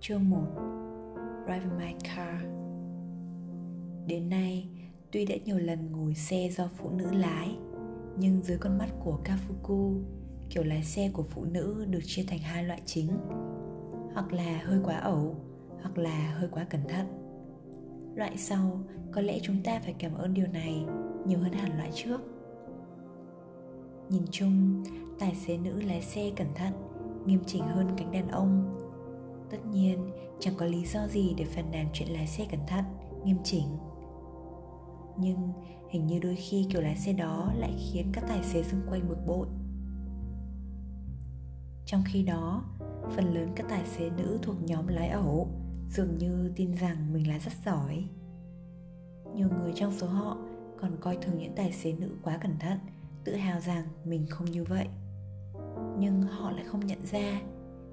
Chương 1 Driving my car. Đến nay, tuy đã nhiều lần ngồi xe do phụ nữ lái Nhưng dưới con mắt của Kafuku Kiểu lái xe của phụ nữ được chia thành hai loại chính. Hoặc là hơi quá ẩu Hoặc là hơi quá cẩn thận. Loại sau có lẽ chúng ta phải cảm ơn điều này nhiều hơn hẳn loại trước. Nhìn chung, tài xế nữ lái xe cẩn thận, nghiêm chỉnh hơn cánh đàn ông tất nhiên, chẳng có lý do gì để phàn nàn chuyện lái xe cẩn thận, nghiêm chỉnh. Nhưng hình như đôi khi kiểu lái xe đó lại khiến các tài xế xung quanh bực bội. Trong khi đó, phần lớn các tài xế nữ thuộc nhóm lái ẩu dường như tin rằng mình lái rất giỏi. Nhiều người trong số họ còn coi thường những tài xế nữ quá cẩn thận, tự hào rằng mình không như vậy. Nhưng họ lại không nhận ra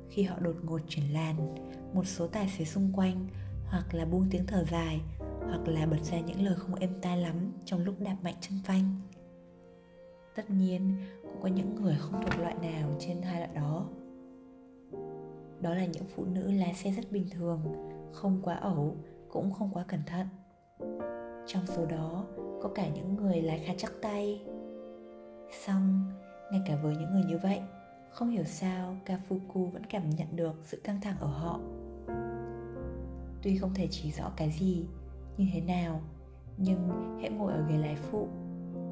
khi họ đột ngột chuyển làn, một số tài xế xung quanh, hoặc là buông tiếng thở dài, hoặc là bật ra những lời không êm tai lắm trong lúc đạp mạnh chân phanh. Tất nhiên, cũng có những người không thuộc loại nào trên hai loại đó. Đó là những phụ nữ lái xe rất bình thường, không quá ẩu, cũng không quá cẩn thận. Trong số đó, có cả những người lái khá chắc tay. Xong, ngay cả với những người như vậy không hiểu sao Kafuku vẫn cảm nhận được sự căng thẳng ở họ. Tuy không thể chỉ rõ cái gì, như thế nào Nhưng hãy ngồi ở ghế lái phụ.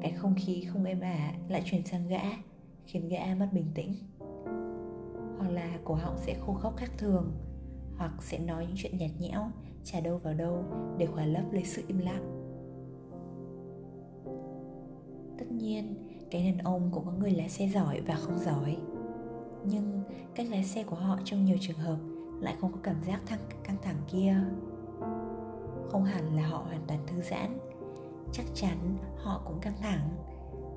Cái không khí không êm ả lại chuyển sang gã Khiến gã mất bình tĩnh. Hoặc là cổ họng sẽ khô khóc khác thường Hoặc sẽ nói những chuyện nhạt nhẽo Chả đâu vào đâu để khỏa lấp lấy sự im lặng. Tất nhiên, cái đàn ông cũng có người lái xe giỏi và không giỏi nhưng cách lái xe của họ trong nhiều trường hợp lại không có cảm giác thăng, căng thẳng kia. Không hẳn là họ hoàn toàn thư giãn. Chắc chắn họ cũng căng thẳng,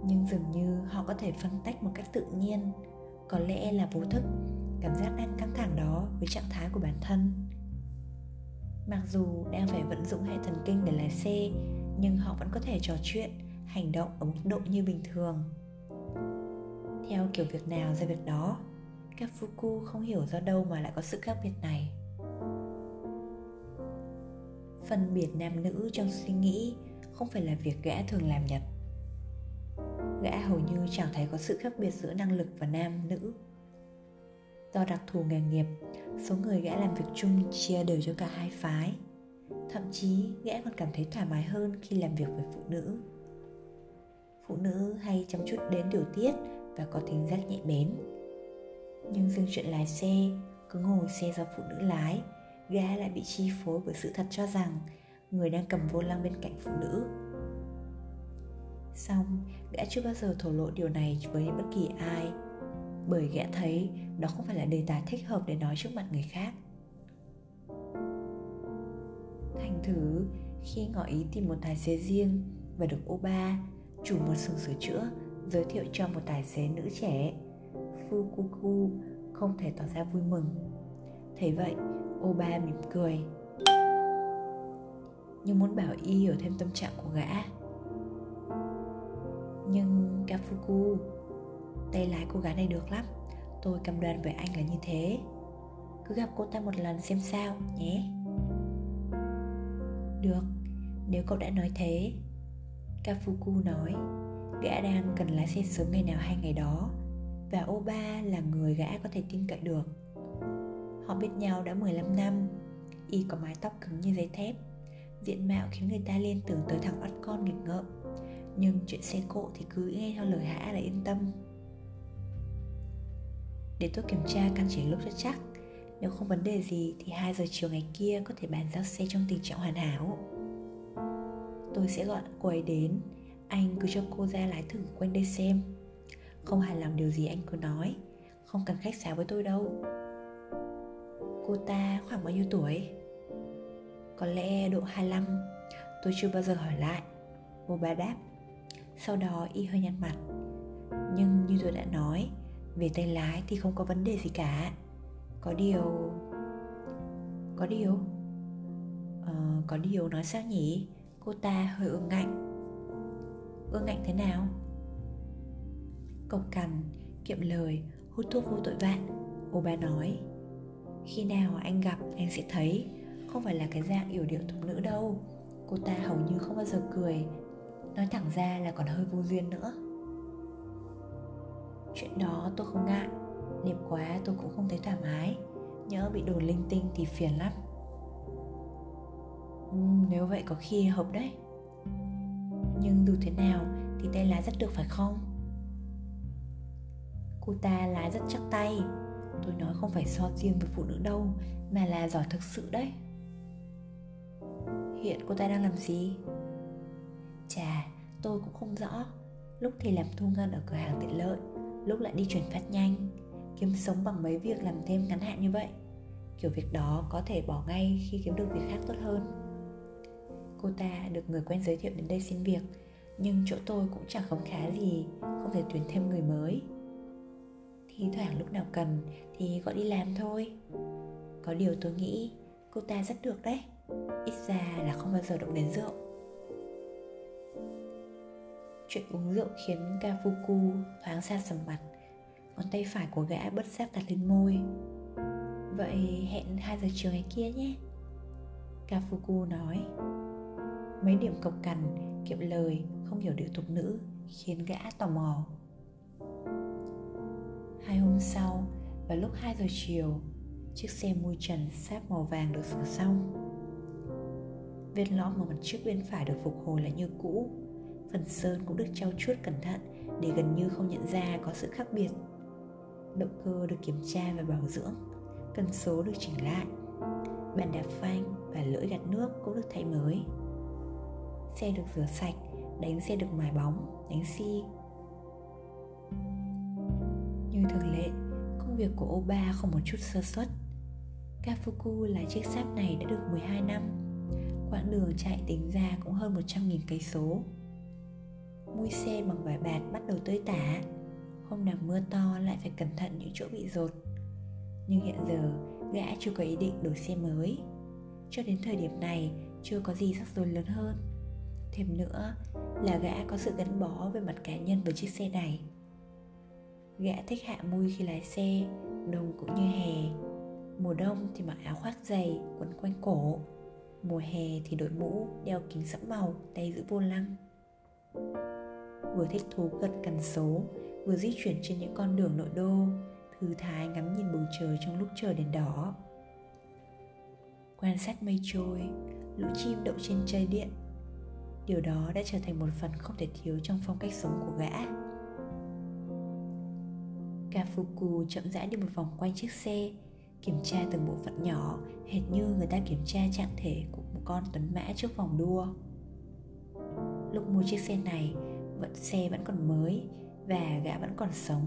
nhưng dường như họ có thể phân tách một cách tự nhiên. Có lẽ là vô thức, cảm giác đang căng thẳng đó với trạng thái của bản thân. Mặc dù đang phải vận dụng hệ thần kinh để lái xe, nhưng họ vẫn có thể trò chuyện, hành động ở mức độ như bình thường. Theo kiểu việc nào ra việc đó? Kafuku không hiểu do đâu mà lại có sự khác biệt này. Phân biệt nam nữ trong suy nghĩ không phải là việc gã thường làm nhật. Gã hầu như chẳng thấy có sự khác biệt giữa năng lực và nam nữ. Do đặc thù nghề nghiệp, số người gã làm việc chung chia đều cho cả hai phái. Thậm chí, gã còn cảm thấy thoải mái hơn khi làm việc với phụ nữ. Phụ nữ hay chăm chút đến điều tiết và có tính giác nhạy bén nhưng riêng chuyện lái xe, cứ ngồi xe do phụ nữ lái, gã lại bị chi phối bởi sự thật cho rằng người đang cầm vô lăng bên cạnh phụ nữ. Xong, gã chưa bao giờ thổ lộ điều này với bất kỳ ai, bởi gã thấy đó không phải là đề tài thích hợp để nói trước mặt người khác. Thành thử, khi ngỏ ý tìm một tài xế riêng và được ô ba chủ một xưởng sửa chữa, giới thiệu cho một tài xế nữ trẻ Fukuku không thể tỏ ra vui mừng. Thế vậy, Oba mỉm cười. Nhưng muốn bảo y hiểu thêm tâm trạng của gã. Nhưng Kafuku, tay lái cô gái này được lắm. Tôi cầm đoàn với anh là như thế. Cứ gặp cô ta một lần xem sao nhé. Được, nếu cậu đã nói thế. Kafuku nói, gã đang cần lái xe sớm ngày nào hay ngày đó và Oba là người gã có thể tin cậy được. Họ biết nhau đã 15 năm, y có mái tóc cứng như dây thép, diện mạo khiến người ta liên tưởng tới thằng bắt con nghịch ngợm. Nhưng chuyện xe cộ thì cứ nghe theo lời hã là yên tâm. Để tôi kiểm tra căn chỉnh lúc cho chắc, nếu không vấn đề gì thì 2 giờ chiều ngày kia có thể bàn giao xe trong tình trạng hoàn hảo. Tôi sẽ gọi cô ấy đến, anh cứ cho cô ra lái thử quanh đây xem không hài lòng điều gì anh cứ nói. Không cần khách sáo với tôi đâu. Cô ta khoảng bao nhiêu tuổi? Có lẽ độ 25 Tôi chưa bao giờ hỏi lại. Cô bà đáp. Sau đó y hơi nhăn mặt. Nhưng như tôi đã nói Về tay lái thì không có vấn đề gì cả. Có điều Có điều ờ, Có điều nói sao nhỉ? Cô ta hơi ương ngạnh. Ương ngạnh thế nào? Cộc cằn kiệm lời hút thuốc vô tội vạ. Ô ba nói Khi nào anh gặp anh sẽ thấy. Không phải là cái dạng yểu điệu thục nữ đâu. Cô ta hầu như không bao giờ cười. Nói thẳng ra là còn hơi vô duyên nữa. Chuyện đó tôi không ngại. Đẹp quá tôi cũng không thấy thoải mái. Nhỡ bị đồn linh tinh thì phiền lắm. Uhm, Nếu vậy có khi hợp đấy. Nhưng dù thế nào thì tay lái rất được phải không? Cô ta lái rất chắc tay. Tôi nói không phải so riêng với phụ nữ đâu Mà là giỏi thực sự đấy. Hiện cô ta đang làm gì? Chà, tôi cũng không rõ. Lúc thì làm thu ngân ở cửa hàng tiện lợi Lúc lại đi chuyển phát nhanh. Kiếm sống bằng mấy việc làm thêm ngắn hạn như vậy. Kiểu việc đó có thể bỏ ngay khi kiếm được việc khác tốt hơn. Cô ta được người quen giới thiệu đến đây xin việc Nhưng chỗ tôi cũng chẳng khống khá gì Không thể tuyển thêm người mới. Thì thoảng lúc nào cần thì gọi đi làm thôi. Có điều tôi nghĩ cô ta rất được đấy. Ít ra là không bao giờ động đến rượu. Chuyện uống rượu khiến Kafuku thoáng xa sầm mặt. Ngón tay phải của gã bất giác đặt lên môi. Vậy hẹn 2 giờ chiều ngày kia nhé. Kafuku nói. Mấy điểm cộc cằn, kiệm lời, không hiểu điệu tục nữ Khiến gã tò mò. Hai hôm sau, vào lúc 2 giờ chiều Chiếc xe mui trần sáp màu vàng được sửa xong. Vết lõm ở mặt trước bên phải được phục hồi lại như cũ. Phần sơn cũng được trao chuốt cẩn thận Để gần như không nhận ra có sự khác biệt. Động cơ được kiểm tra và bảo dưỡng cần số được chỉnh lại. Bàn đạp phanh và lưỡi gạt nước cũng được thay mới. Xe được rửa sạch Đánh xe được mài bóng, đánh xi như thường lệ, Công việc của Oba không một chút sơ suất. Kafuku là chiếc sáp này đã được 12 năm. Quãng đường chạy tính ra cũng hơn 100.000 cây số. Mui xe bằng vải bạt bắt đầu tơi tả. Hôm nào mưa to lại phải cẩn thận những chỗ bị rột. Nhưng hiện giờ, gã chưa có ý định đổi xe mới. Cho đến thời điểm này, chưa có gì rắc rối lớn hơn. Thêm nữa là gã có sự gắn bó về mặt cá nhân với chiếc xe này. Gã thích hạ mui khi lái xe, đông cũng như hè. Mùa đông thì mặc áo khoác dày, quấn quanh cổ. Mùa hè thì đội mũ, đeo kính sẫm màu, tay giữ vô lăng. Vừa thích thú gật cằn số, vừa di chuyển trên những con đường nội đô Thư thái ngắm nhìn bầu trời trong lúc trời đèn đỏ. Quan sát mây trôi, lũ chim đậu trên chai điện. Điều đó đã trở thành một phần không thể thiếu trong phong cách sống của gã. Kafuku chậm rãi đi một vòng quanh chiếc xe, Kiểm tra từng bộ phận nhỏ, Hệt như người ta kiểm tra trạng thể của một con tuấn mã trước vòng đua. Lúc mua chiếc xe này, Vận xe vẫn còn mới Và gã vẫn còn sống.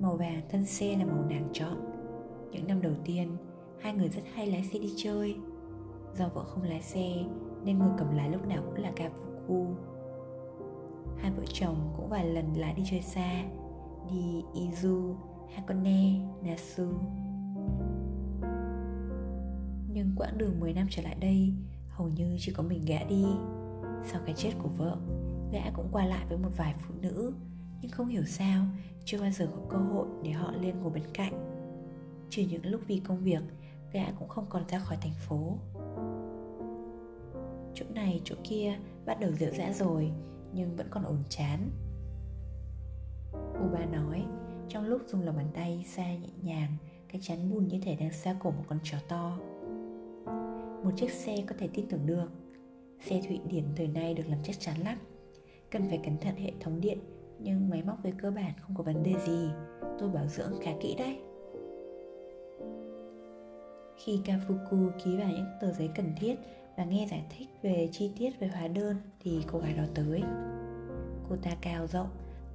Màu vàng thân xe là màu nàng chọn. Những năm đầu tiên, Hai người rất hay lái xe đi chơi. Do vợ không lái xe, Nên người cầm lái lúc nào cũng là Kafuku. Hai vợ chồng cũng vài lần lái đi chơi xa. Đi Izu, Hakone, Nasu Nhưng quãng đường 10 năm trở lại đây Hầu như chỉ có mình gã đi. Sau cái chết của vợ Gã cũng qua lại với một vài phụ nữ Nhưng không hiểu sao Chưa bao giờ có cơ hội để họ lên ngồi bên cạnh. Trừ những lúc vì công việc Gã cũng không còn ra khỏi thành phố. Chỗ này chỗ kia Bắt đầu rượu rã rồi Nhưng vẫn còn ổn chán. Uba nói, Trong lúc dùng lòng bàn tay xa nhẹ nhàng, Cái chắn bùn như thể đang xa cổ một con chó to. Một chiếc xe có thể tin tưởng được. Xe Thụy Điển thời nay được làm chắc chắn lắm. Cần phải cẩn thận hệ thống điện, Nhưng máy móc về cơ bản không có vấn đề gì. Tôi bảo dưỡng khá kỹ đấy. Khi Kafuku ký vào những tờ giấy cần thiết Và nghe giải thích về chi tiết về hóa đơn Thì cô gái đó tới. Cô ta cao rộng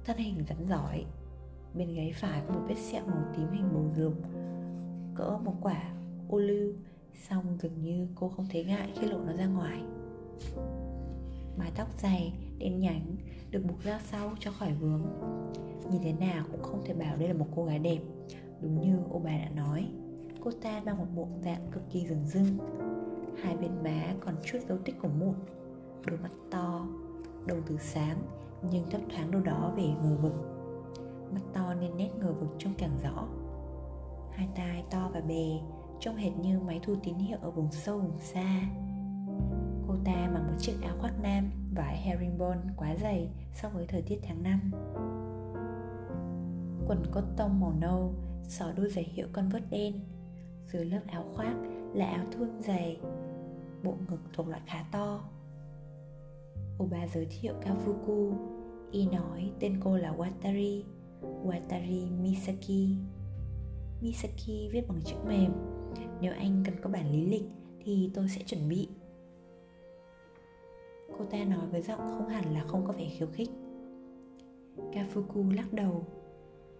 thân hình rắn giỏi. Bên gáy phải có một vết sẹo màu tím hình bầu dục cỡ một quả ô lưu, xong dường như cô không thấy ngại khi lộ nó ra ngoài. Mái tóc dày, đen nhánh, được buộc ra sau cho khỏi vướng. Nhìn thế nào cũng không thể bảo đây là một cô gái đẹp, đúng như ô bà đã nói. Cô ta mang một bộ dạng cực kỳ rừng rưng. Hai bên má còn chút dấu tích của mụn đôi mắt to, đầu từ sáng nhưng thấp thoáng đâu đó về ngờ vực mắt to nên nét ngờ vực trông càng rõ hai tai to và bề, trông hệt như máy thu tín hiệu ở vùng sâu vùng xa. Cô ta mặc một chiếc áo khoác nam vải herringbone quá dày so với thời tiết tháng 5. Quần cốt tông màu nâu, xỏ đôi giày hiệu con vớt đen. Dưới lớp áo khoác là áo thun dày, bộ ngực thuộc loại khá to. Oba giới thiệu Kafuku, y nói tên cô là Watari, Watari Misaki. Misaki viết bằng chữ mềm. Nếu anh cần có bản lý lịch thì tôi sẽ chuẩn bị. Cô ta nói với giọng không hẳn là không có vẻ khiêu khích. Kafuku lắc đầu.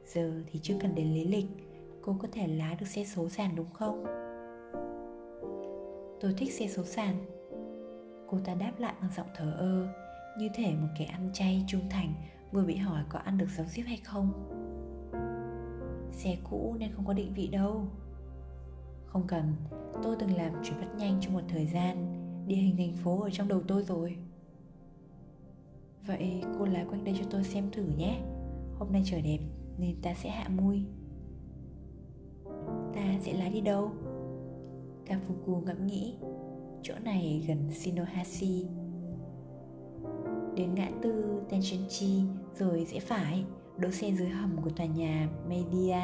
Giờ thì chưa cần đến lý lịch, cô có thể lái được xe số sàn đúng không? Tôi thích xe số sàn. Cô ta đáp lại bằng giọng thờ ơ, như thể một kẻ ăn chay trung thành vừa bị hỏi có ăn được sống xếp hay không. Xe cũ nên không có định vị đâu. Không cần, tôi từng làm chuyển phát nhanh trong một thời gian Địa hình thành phố ở trong đầu tôi rồi Vậy cô lái quanh đây cho tôi xem thử nhé Hôm nay trời đẹp nên ta sẽ hạ mui Ta sẽ lái đi đâu? Kafuku ngẫm nghĩ Chỗ này gần Shinohashi. Đến ngã tư Tenchenchi rồi rẽ phải Đỗ xe dưới hầm của tòa nhà Media.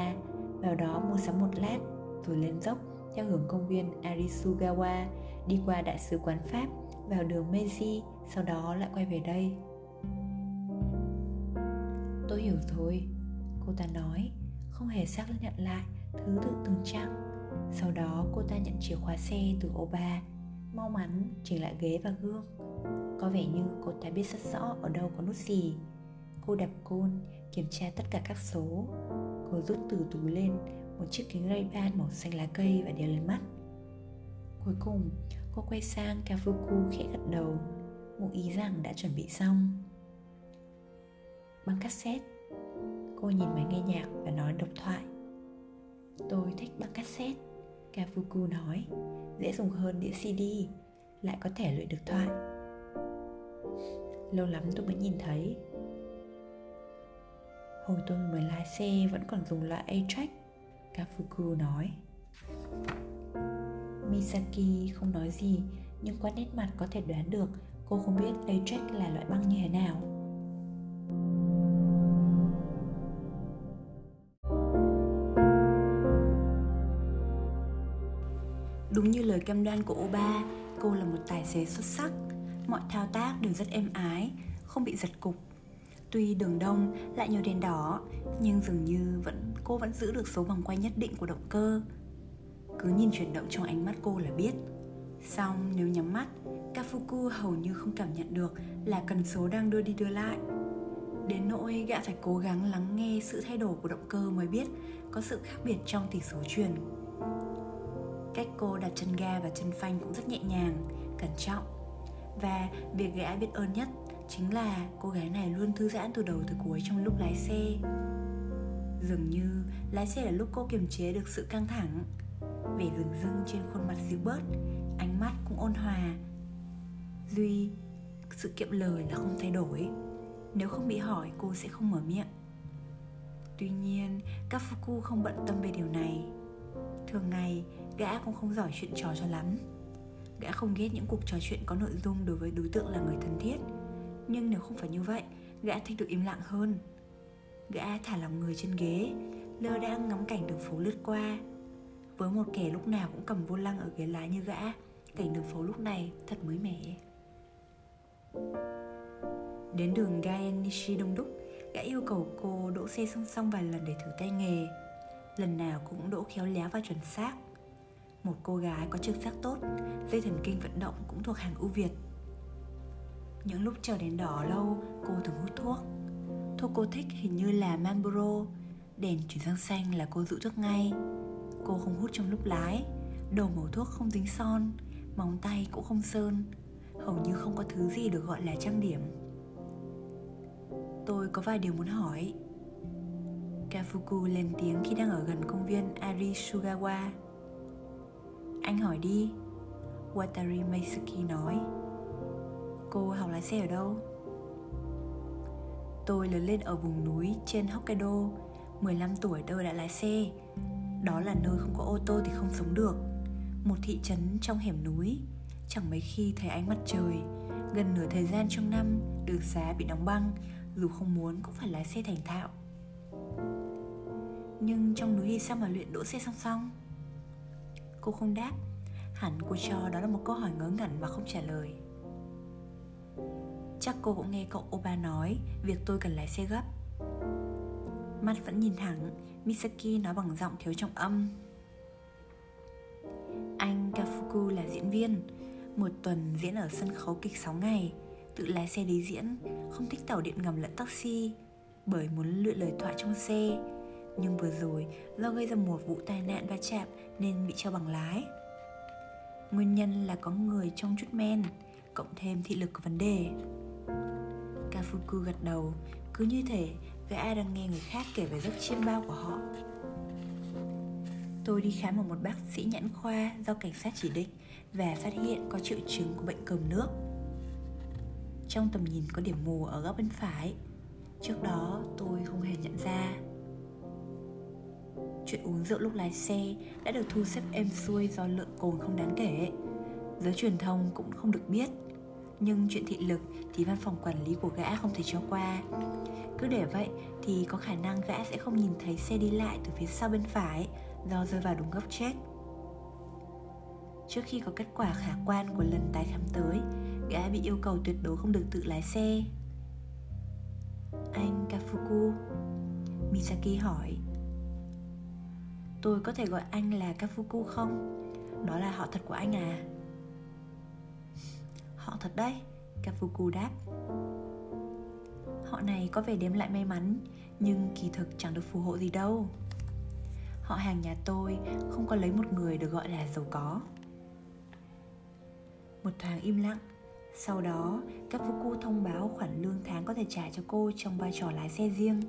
Vào đó mua sắm một lát, Rồi lên dốc theo hướng công viên Arisugawa, đi qua đại sứ quán Pháp, vào đường Meiji, sau đó lại quay về đây. Tôi hiểu rồi, cô ta nói, không hề xác nhận lại thứ tự từng trang sau đó cô ta nhận chìa khóa xe từ ô ba mau mắn chỉnh lại ghế và gương. Có vẻ như cô ta biết rất rõ ở đâu có nút gì. Cô đập côn, kiểm tra tất cả các số. Cô rút từ túi lên, một chiếc kính ray ban màu xanh lá cây và đeo lên mắt. Cuối cùng, cô quay sang kafuku khẽ gật đầu, ngụ ý rằng đã chuẩn bị xong. Băng cassette, cô nhìn máy nghe nhạc và nói độc thoại. Tôi thích băng cassette kafuku nói, dễ dùng hơn đĩa cd lại có thể luyện được thoại. Lâu lắm tôi mới nhìn thấy. Hồi tôi mới lái xe vẫn còn dùng loại A-Track, Kafuku nói. Misaki không nói gì, nhưng qua nét mặt có thể đoán được cô không biết A-Track là loại băng như thế nào. Cam đoan của Oba, cô là một tài xế xuất sắc. Mọi thao tác đều rất êm ái, không bị giật cục. Tuy đường đông lại nhiều đèn đỏ Nhưng dường như vẫn cô vẫn giữ được số vòng quay nhất định của động cơ. Cứ nhìn chuyển động trong ánh mắt cô là biết. Xong nếu nhắm mắt Kafuku hầu như không cảm nhận được là cần số đang đưa đi đưa lại. Đến nỗi gã phải cố gắng lắng nghe sự thay đổi của động cơ mới biết có sự khác biệt trong tỷ số truyền. Cách cô đặt chân ga và chân phanh cũng rất nhẹ nhàng, cẩn trọng. Và việc gã biết ơn nhất chính là cô gái này luôn thư giãn từ đầu tới cuối trong lúc lái xe. Dường như lái xe là lúc cô kiềm chế được sự căng thẳng. Vẻ rừng rưng trên khuôn mặt dịu bớt ánh mắt cũng ôn hòa. Duy sự kiệm lời là không thay đổi. Nếu không bị hỏi cô sẽ không mở miệng. Tuy nhiên kafuku không bận tâm về điều này. Thường ngày gã cũng không giỏi chuyện trò cho lắm. Gã không ghét những cuộc trò chuyện có nội dung đối với đối tượng là người thân thiết. Nhưng nếu không phải như vậy, gã thích được im lặng hơn. Gã thả lòng người trên ghế, lơ đang ngắm cảnh đường phố lướt qua. Với một kẻ lúc nào cũng cầm vô lăng ở ghế lái như gã, cảnh đường phố lúc này thật mới mẻ. Đến đường Gaenishi đông đúc, gã yêu cầu cô đỗ xe song song vài lần để thử tay nghề. Lần nào cũng đỗ khéo léo và chuẩn xác một cô gái có trực giác tốt, dây thần kinh vận động cũng thuộc hàng ưu việt. Những lúc chờ đèn đỏ lâu, cô thường hút thuốc. Thuốc cô thích hình như là Marlboro, Đèn chuyển sang xanh là cô dụ thuốc ngay. Cô không hút trong lúc lái Đầu màu thuốc không dính son, Móng tay cũng không sơn, Hầu như không có thứ gì được gọi là trang điểm. Tôi có vài điều muốn hỏi. Kafuku lên tiếng khi đang ở gần công viên Arisugawa anh hỏi đi. Watari Meisuki nói. Cô học lái xe ở đâu? Tôi lớn lên ở vùng núi trên Hokkaido 15 tuổi tôi đã lái xe. Đó là nơi không có ô tô thì không sống được. Một thị trấn trong hẻm núi. Chẳng mấy khi thấy ánh mặt trời, Gần nửa thời gian trong năm, Đường xá bị đóng băng, Dù không muốn cũng phải lái xe thành thạo. Nhưng trong núi thì sao mà luyện đỗ xe song song? Cô không đáp. Hẳn cô cho đó là một câu hỏi ngớ ngẩn mà không trả lời. Chắc cô cũng nghe cậu Oba nói, Việc tôi cần lái xe gấp. Mắt vẫn nhìn thẳng, Misaki nói bằng giọng thiếu trọng âm. Anh Kafuku là diễn viên, Một tuần diễn ở sân khấu kịch 6 ngày, Tự lái xe đi diễn, Không thích tàu điện ngầm lẫn taxi, Bởi muốn luyện lời thoại trong xe. Nhưng vừa rồi, do gây ra một vụ tai nạn va chạm Nên bị treo bằng lái Nguyên nhân là có người trong chút men, Cộng thêm thị lực có vấn đề Kafuku gật đầu, Cứ như thể gã đang nghe người khác kể về giấc chiêm bao của họ Tôi đi khám ở một bác sĩ nhãn khoa do cảnh sát chỉ định và phát hiện có triệu chứng của bệnh cơm nước. Trong tầm nhìn có điểm mù ở góc bên phải. Trước đó tôi không hề nhận ra. Chuyện uống rượu lúc lái xe đã được thu xếp êm xuôi do lượng cồn không đáng kể. Giới truyền thông cũng không được biết, nhưng chuyện thị lực thì văn phòng quản lý của gã không thể cho qua. Cứ để vậy thì có khả năng gã sẽ không nhìn thấy xe đi lại từ phía sau bên phải do rơi vào đúng góc chết. Trước khi có kết quả khả quan của lần tái khám tới, gã bị yêu cầu tuyệt đối không được tự lái xe. Anh kafuku misaki hỏi tôi có thể gọi anh là kafuku không? Đó là họ thật của anh à? Họ thật đấy Kafuku đáp. Họ này có vẻ đếm lại may mắn Nhưng kỳ thực chẳng được phù hộ gì đâu. Họ hàng nhà tôi không có lấy một người được gọi là giàu có. Một thoáng im lặng Sau đó, Kafuku thông báo khoản lương tháng có thể trả cho cô trong vai trò lái xe riêng.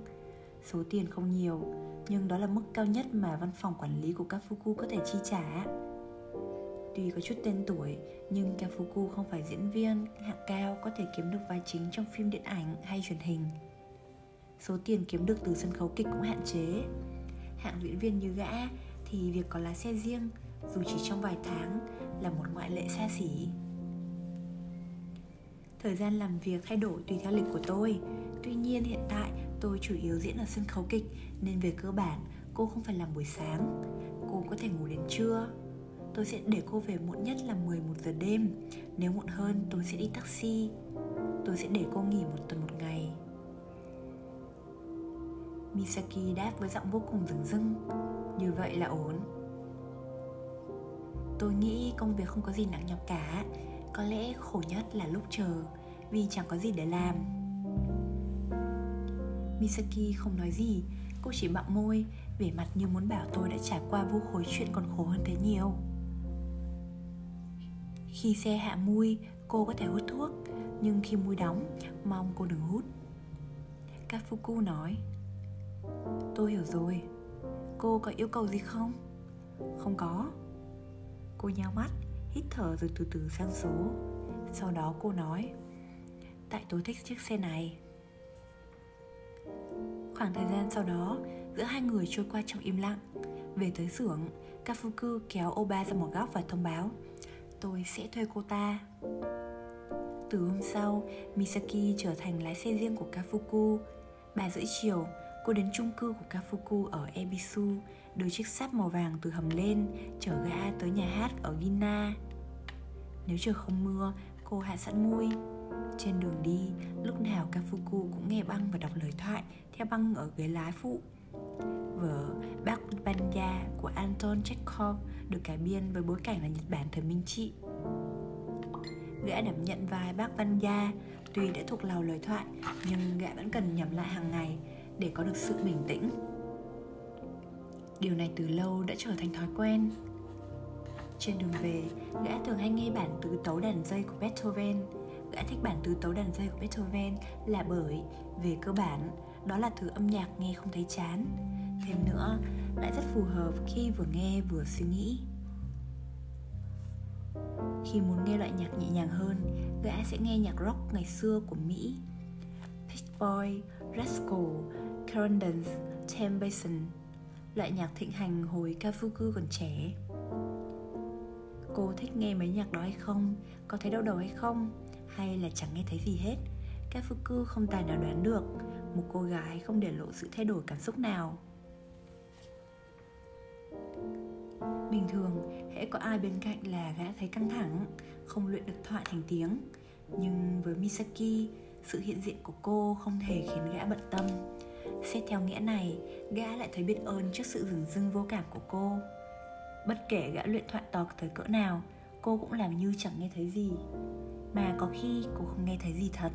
Số tiền không nhiều, nhưng đó là mức cao nhất mà văn phòng quản lý của Kafuku có thể chi trả Tuy có chút tên tuổi, nhưng Kafuku không phải diễn viên hạng cao có thể kiếm được vai chính trong phim điện ảnh hay truyền hình. Số tiền kiếm được từ sân khấu kịch cũng hạn chế. Hạng diễn viên như gã thì việc có lái xe riêng dù chỉ trong vài tháng là một ngoại lệ xa xỉ. Thời gian làm việc thay đổi tùy theo lịch của tôi Tuy nhiên hiện tại tôi chủ yếu diễn ở sân khấu kịch, Nên về cơ bản, cô không phải làm buổi sáng. Cô có thể ngủ đến trưa. Tôi sẽ để cô về muộn nhất là 11 giờ đêm. Nếu muộn hơn, tôi sẽ đi taxi. Tôi sẽ để cô nghỉ một tuần một ngày. Misaki đáp với giọng vô cùng rừng rưng. Như vậy là ổn. Tôi nghĩ công việc không có gì nặng nhọc cả. Có lẽ khổ nhất là lúc chờ, Vì chẳng có gì để làm. Misaki không nói gì. Cô chỉ bặm môi Vẻ mặt như muốn bảo tôi đã trải qua vô khối chuyện còn khổ hơn thế nhiều. Khi xe hạ mui, cô có thể hút thuốc, nhưng khi mui đóng, mong cô đừng hút. Kafuku nói Tôi hiểu rồi. Cô có yêu cầu gì không? Không có. Cô nhao mắt, hít thở rồi từ từ sang số. Sau đó cô nói Tại tôi thích chiếc xe này. Khoảng thời gian sau đó, Giữa hai người trôi qua trong im lặng. Về tới xưởng, Kafuku kéo Oba ra một góc và thông báo, tôi sẽ thuê cô ta. Từ hôm sau, misaki trở thành lái xe riêng của kafuku. Bà rưỡi chiều, cô đến chung cư của kafuku ở ebisu, đưa chiếc sáp màu vàng từ hầm lên, chở gã tới nhà hát ở gina. Nếu trời không mưa, cô hạ sẵn mui trên đường đi lúc nào kafuku cũng nghe băng và đọc lời thoại theo băng ở ghế lái phụ. Vở Bác Banja của Anton Chekhov được cải biên với bối cảnh là Nhật Bản thời Minh Trị. Gã đảm nhận vai bác Văn Gia Tuy đã thuộc lầu lời thoại Nhưng gã vẫn cần nhẩm lại hàng ngày Để có được sự bình tĩnh. Điều này từ lâu đã trở thành thói quen. Trên đường về, gã thường hay nghe bản tứ tấu đàn dây của Beethoven. Gã thích bản tứ tấu đàn dây của Beethoven là bởi, về cơ bản, đó là thứ âm nhạc nghe không thấy chán Thêm nữa, lại rất phù hợp khi vừa nghe vừa suy nghĩ khi muốn nghe loại nhạc nhẹ nhàng hơn, gã sẽ nghe nhạc rock ngày xưa của Mỹ. Pitch Boy, Rascal, Carondans, Tim Basin. loại nhạc thịnh hành hồi Kafuku còn trẻ. Cô thích nghe mấy nhạc đó hay không? Có thấy đau đầu hay không? Hay là chẳng nghe thấy gì hết? Kafuku không tài nào đoán được. Một cô gái không để lộ sự thay đổi cảm xúc nào. Bình thường, hễ có ai bên cạnh là gã thấy căng thẳng Không luyện được thoại thành tiếng. Nhưng với Misaki, sự hiện diện của cô không thể khiến gã bận tâm. Xét theo nghĩa này, gã lại thấy biết ơn trước sự dừng dưng vô cảm của cô. Bất kể gã luyện thoại to tới cỡ nào, cô cũng làm như chẳng nghe thấy gì. Mà có khi cô không nghe thấy gì thật.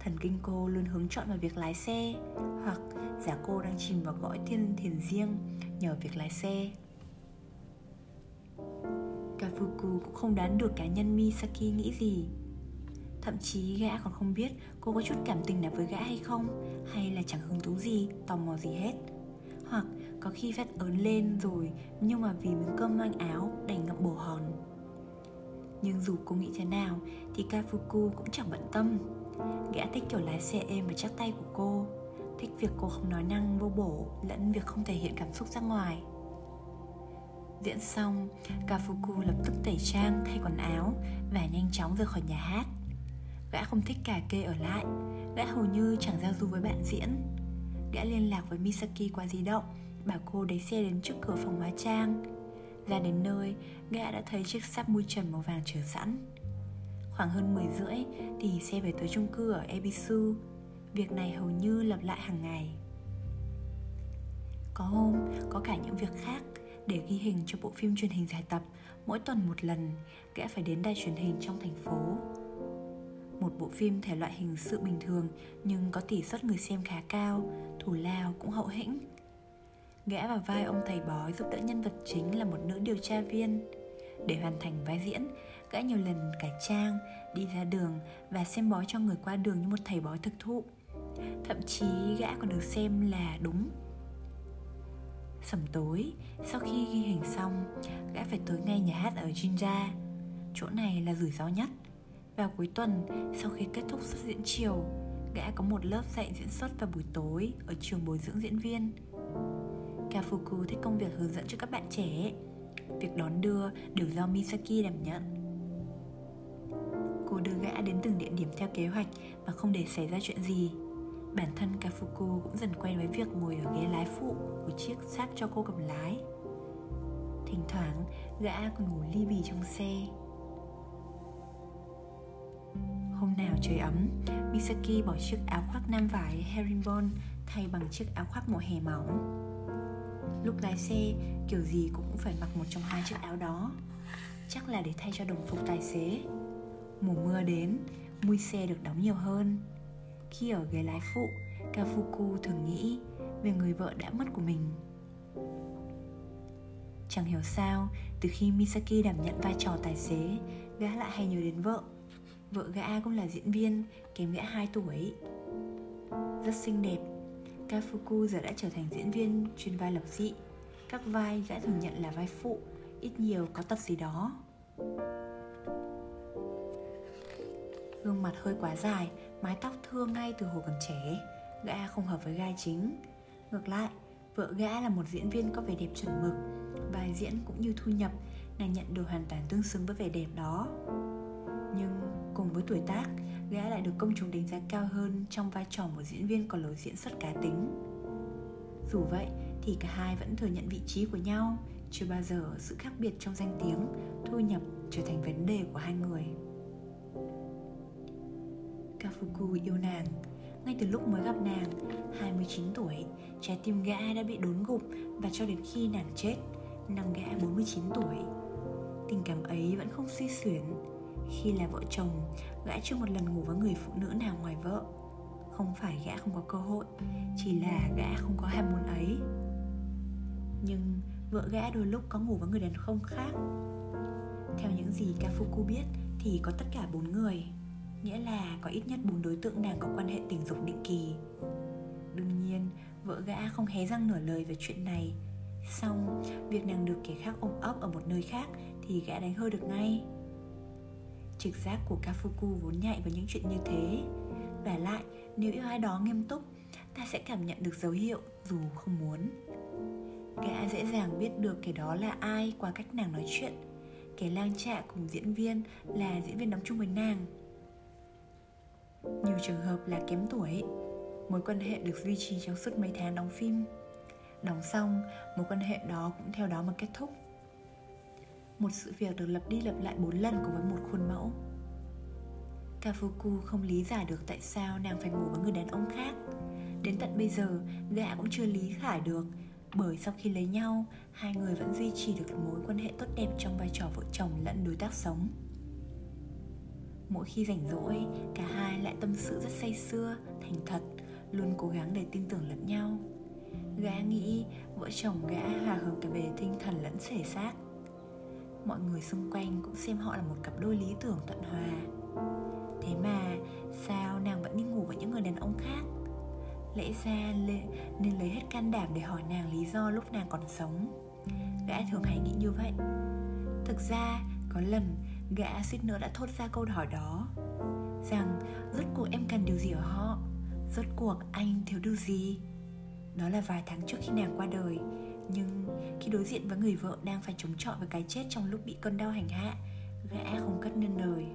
Thần kinh cô luôn hướng chọn vào việc lái xe hoặc giả cô đang chìm vào cõi thiên thiền riêng nhờ việc lái xe. Kafuku cũng không đoán được cá nhân Misaki nghĩ gì. Thậm chí gã còn không biết cô có chút cảm tình nào với gã hay không Hay là chẳng hứng thú gì, tò mò gì hết. Hoặc có khi phát ớn lên rồi Nhưng mà vì miếng cơm manh áo đành ngậm bổ hòn. Nhưng dù cô nghĩ thế nào Thì Kafuku cũng chẳng bận tâm Gã thích kiểu lái xe êm và chắc tay của cô Thích việc cô không nói năng vô bổ Lẫn việc không thể hiện cảm xúc ra ngoài Diễn xong, Kafuku lập tức tẩy trang, thay quần áo và nhanh chóng rời khỏi nhà hát. Gã không thích cà kê ở lại, gã hầu như chẳng giao du với bạn diễn. Gã liên lạc với Misaki qua di động, bảo cô đẩy xe đến trước cửa phòng hóa trang. Ra đến nơi, gã đã thấy chiếc sắp mui trần màu vàng chờ sẵn. Khoảng hơn 10 rưỡi thì xe về tới chung cư ở Ebisu Việc này hầu như lặp lại hàng ngày Có hôm, có cả những việc khác Để ghi hình cho bộ phim truyền hình dài tập Mỗi tuần một lần, gã phải đến đài truyền hình trong thành phố một bộ phim thể loại hình sự bình thường nhưng có tỷ suất người xem khá cao, thủ lao cũng hậu hĩnh. Gã vào vai ông thầy bói giúp đỡ nhân vật chính là một nữ điều tra viên. Để hoàn thành vai diễn, gã nhiều lần cải trang, đi ra đường và xem bói cho người qua đường như một thầy bói thực thụ. Thậm chí gã còn được xem là đúng. Sầm tối, sau khi ghi hình xong, gã phải tới ngay nhà hát ở Jinja. Chỗ này là rủi ro nhất. Vào cuối tuần, sau khi kết thúc xuất diễn chiều, gã có một lớp dạy diễn xuất vào buổi tối ở trường bồi dưỡng diễn viên. Kafuku thích công việc hướng dẫn cho các bạn trẻ. Việc đón đưa đều do Misaki đảm nhận cô đưa gã đến từng địa điểm theo kế hoạch mà không để xảy ra chuyện gì. Bản thân Kafuku cũng dần quen với việc ngồi ở ghế lái phụ của chiếc xác cho cô cầm lái. Thỉnh thoảng, gã còn ngủ ly bì trong xe. Hôm nào trời ấm, Misaki bỏ chiếc áo khoác nam vải herringbone thay bằng chiếc áo khoác mùa hè mỏng. Lúc lái xe, kiểu gì cũng phải mặc một trong hai chiếc áo đó. Chắc là để thay cho đồng phục tài xế mùa mưa đến, mui xe được đóng nhiều hơn. Khi ở ghế lái phụ, Kafuku thường nghĩ về người vợ đã mất của mình. Chẳng hiểu sao, từ khi Misaki đảm nhận vai trò tài xế, gã lại hay nhớ đến vợ. Vợ gã cũng là diễn viên, kém gã 2 tuổi. Rất xinh đẹp, Kafuku giờ đã trở thành diễn viên chuyên vai lập dị. Các vai gã thường nhận là vai phụ, ít nhiều có tật gì đó. Gương mặt hơi quá dài, mái tóc thưa ngay từ hồi còn trẻ Gã không hợp với gai chính Ngược lại, vợ gã là một diễn viên có vẻ đẹp chuẩn mực vai diễn cũng như thu nhập Nàng nhận được hoàn toàn tương xứng với vẻ đẹp đó Nhưng cùng với tuổi tác Gã lại được công chúng đánh giá cao hơn Trong vai trò một diễn viên có lối diễn xuất cá tính. Dù vậy, thì cả hai vẫn thừa nhận vị trí của nhau, Chưa bao giờ sự khác biệt trong danh tiếng, Thu nhập trở thành vấn đề của hai người. Kafuku yêu nàng. Ngay từ lúc mới gặp nàng 29 tuổi, Trái tim gã đã bị đốn gục Và cho đến khi nàng chết, Năm gã 49 tuổi. Tình cảm ấy vẫn không suy xuyển. Khi là vợ chồng Gã chưa một lần ngủ với người phụ nữ nào ngoài vợ. Không phải gã không có cơ hội, Chỉ là gã không có ham muốn ấy. Nhưng vợ gã đôi lúc có ngủ với người đàn ông khác. Theo những gì Kafuku biết Thì có tất cả bốn người, nghĩa là có ít nhất bốn đối tượng nàng có quan hệ tình dục định kỳ. Đương nhiên, vợ gã không hé răng nửa lời về chuyện này. Xong, việc nàng được kẻ khác ôm ấp ở một nơi khác thì gã đánh hơi được ngay trực giác của kafuku vốn nhạy với những chuyện như thế. Và lại nếu yêu ai đó nghiêm túc ta sẽ cảm nhận được dấu hiệu dù không muốn. Gã dễ dàng biết được kẻ đó là ai qua cách nàng nói chuyện. Kẻ lang trạ cùng diễn viên là diễn viên đóng chung với nàng. Nhiều trường hợp là kém tuổi. Mối quan hệ được duy trì trong suốt mấy tháng đóng phim. Đóng xong, mối quan hệ đó cũng theo đó mà kết thúc. Một sự việc được lặp đi lặp lại bốn lần cùng với một khuôn mẫu Kafuku không lý giải được tại sao nàng phải ngủ với người đàn ông khác Đến tận bây giờ, gã cũng chưa lý giải được bởi sau khi lấy nhau, hai người vẫn duy trì được mối quan hệ tốt đẹp trong vai trò vợ chồng lẫn đối tác sống. Mỗi khi rảnh rỗi, cả hai lại tâm sự rất say sưa, thành thật, luôn cố gắng để tin tưởng lẫn nhau. Gã nghĩ vợ chồng gã hòa hợp cả về tinh thần lẫn thể xác. Mọi người xung quanh cũng xem họ là một cặp đôi lý tưởng thuận hòa. Thế mà sao nàng vẫn đi ngủ với những người đàn ông khác? Lẽ ra nên lấy hết can đảm để hỏi nàng lý do lúc nàng còn sống. Gã thường hay nghĩ như vậy. Thực ra, có lần gã suýt nữa đã thốt ra câu hỏi đó. Rằng, rốt cuộc em cần điều gì ở họ? Rốt cuộc anh thiếu điều gì? Đó là vài tháng trước khi nàng qua đời nhưng khi đối diện với người vợ đang phải chống chọi với cái chết trong lúc bị cơn đau hành hạ, Gã không cất nên lời.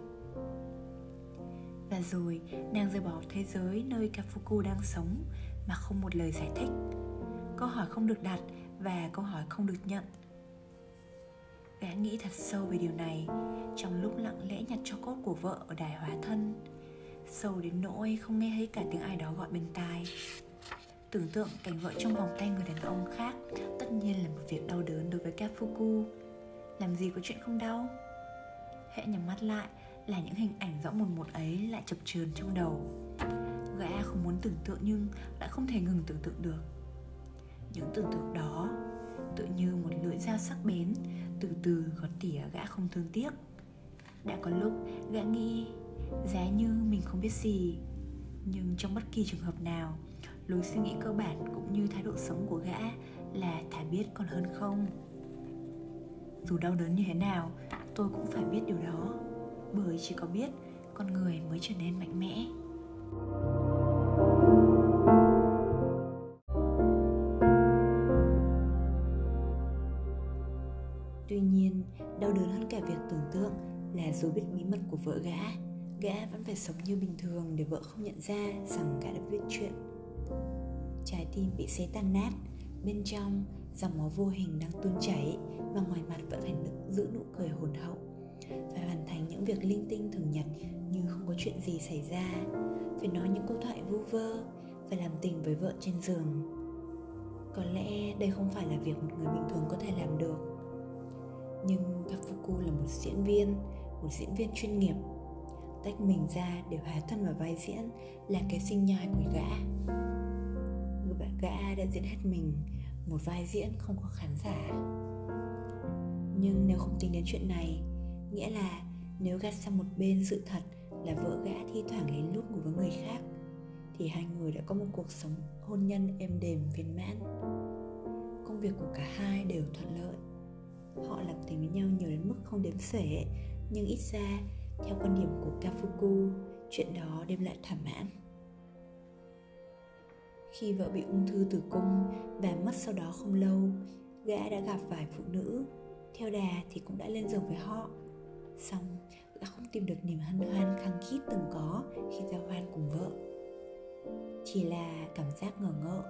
Và rồi, nàng rời bỏ thế giới nơi Kafuku đang sống mà không một lời giải thích. Câu hỏi không được đặt và câu hỏi không được nhận. Gã nghĩ thật sâu về điều này Trong lúc lặng lẽ nhặt cho cốt của vợ ở đài hóa thân. Sâu đến nỗi không nghe thấy cả tiếng ai đó gọi bên tai. Tưởng tượng cảnh vợ trong vòng tay người đàn ông khác Tất nhiên là một việc đau đớn đối với Kafuku. Làm gì có chuyện không đau? Hãy nhắm mắt lại là những hình ảnh rõ một một ấy lại chập chờn trong đầu. Gã không muốn tưởng tượng nhưng lại không thể ngừng tưởng tượng được. Những tưởng tượng đó tự như một lưỡi dao sắc bén, từ từ gọt tỉa gã không thương tiếc. Đã có lúc gã nghĩ, giá như mình không biết gì, nhưng trong bất kỳ trường hợp nào lối suy nghĩ cơ bản cũng như thái độ sống của gã là thà biết còn hơn không? Dù đau đớn như thế nào, tôi cũng phải biết điều đó, bởi chỉ có biết con người mới trở nên mạnh mẽ. Tuy nhiên, đau đớn hơn cả việc tưởng tượng là dù biết bí mật của vợ gã. Gã vẫn phải sống như bình thường để vợ không nhận ra rằng gã đã biết chuyện trái tim bị xé tan nát, bên trong dòng máu vô hình đang tuôn chảy và ngoài mặt vẫn phải giữ nụ cười hồn hậu. Phải hoàn thành những việc linh tinh thường nhật như không có chuyện gì xảy ra, phải nói những câu thoại vu vơ, phải làm tình với vợ trên giường. Có lẽ đây không phải là việc một người bình thường có thể làm được. Nhưng Kafuku là một diễn viên, một diễn viên chuyên nghiệp. Tách mình ra để hóa thân vào vai diễn là cái sinh nhai của gã gã đã diễn hết mình, một vai diễn không có khán giả. Nhưng nếu không tính đến chuyện này, nghĩa là nếu gạt sang một bên sự thật là vợ gã thi thoảng lén lút ngủ với người khác, thì hai người đã có một cuộc sống hôn nhân êm đềm viên mãn. Công việc của cả hai đều thuận lợi. Họ làm tình với nhau nhiều đến mức không đếm xuể, nhưng ít ra, theo quan điểm của kafuku, chuyện đó đem lại thỏa mãn khi vợ bị ung thư tử cung và mất sau đó không lâu gã đã gặp vài phụ nữ. Theo đà thì cũng đã lên giường với họ. Xong đã không tìm được niềm hân hoan khăng khít từng có khi giao hoan cùng vợ. Chỉ là cảm giác ngờ ngợ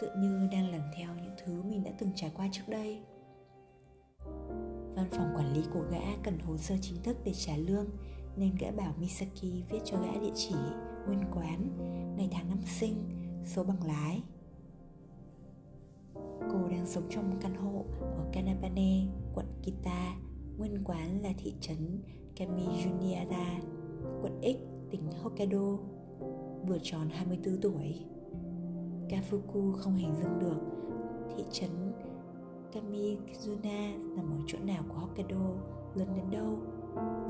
tự như đang lần theo những thứ mình đã từng trải qua trước đây. Văn phòng quản lý của gã cần hồ sơ chính thức để trả lương nên gã bảo Misaki viết cho gã địa chỉ, nguyên quán, ngày tháng năm sinh, số bằng lái. Cô đang sống trong căn hộ ở Kanabane, quận Kita, Nguyên quán là thị trấn Kamijuniara, quận X, tỉnh Hokkaido, vừa tròn 24 tuổi. Kafuku không hình dung được thị trấn Kamijuna nằm ở chỗ nào của Hokkaido, lớn đến đâu,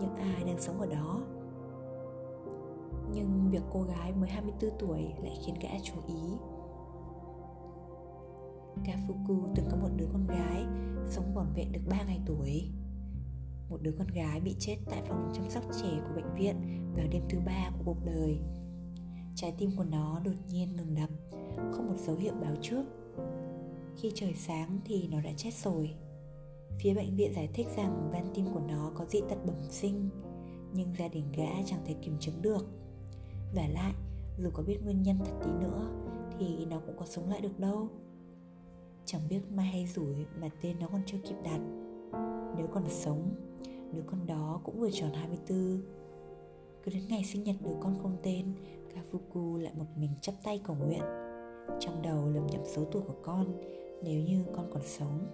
những ai đang sống ở đó. Nhưng việc cô gái mới 24 tuổi lại khiến gã chú ý. Kafuku từng có một đứa con gái sống vỏn vẹn được 3 ngày tuổi một đứa con gái bị chết tại phòng chăm sóc trẻ của bệnh viện vào đêm thứ ba của cuộc đời. Trái tim của nó đột nhiên ngừng đập, không một dấu hiệu báo trước. Khi trời sáng thì nó đã chết rồi Phía bệnh viện giải thích rằng van tim của nó có dị tật bẩm sinh Nhưng gia đình gã chẳng thể kiểm chứng được và lại, dù có biết nguyên nhân thật tí nữa Thì nó cũng có sống lại được đâu. Chẳng biết mai hay rủi mà tên nó còn chưa kịp đặt. Nếu còn sống, đứa con đó cũng vừa tròn 24 Cứ đến ngày sinh nhật đứa con không tên Kafuku lại một mình chắp tay cầu nguyện. Trong đầu lầm nhầm số tuổi của con Nếu như con còn sống.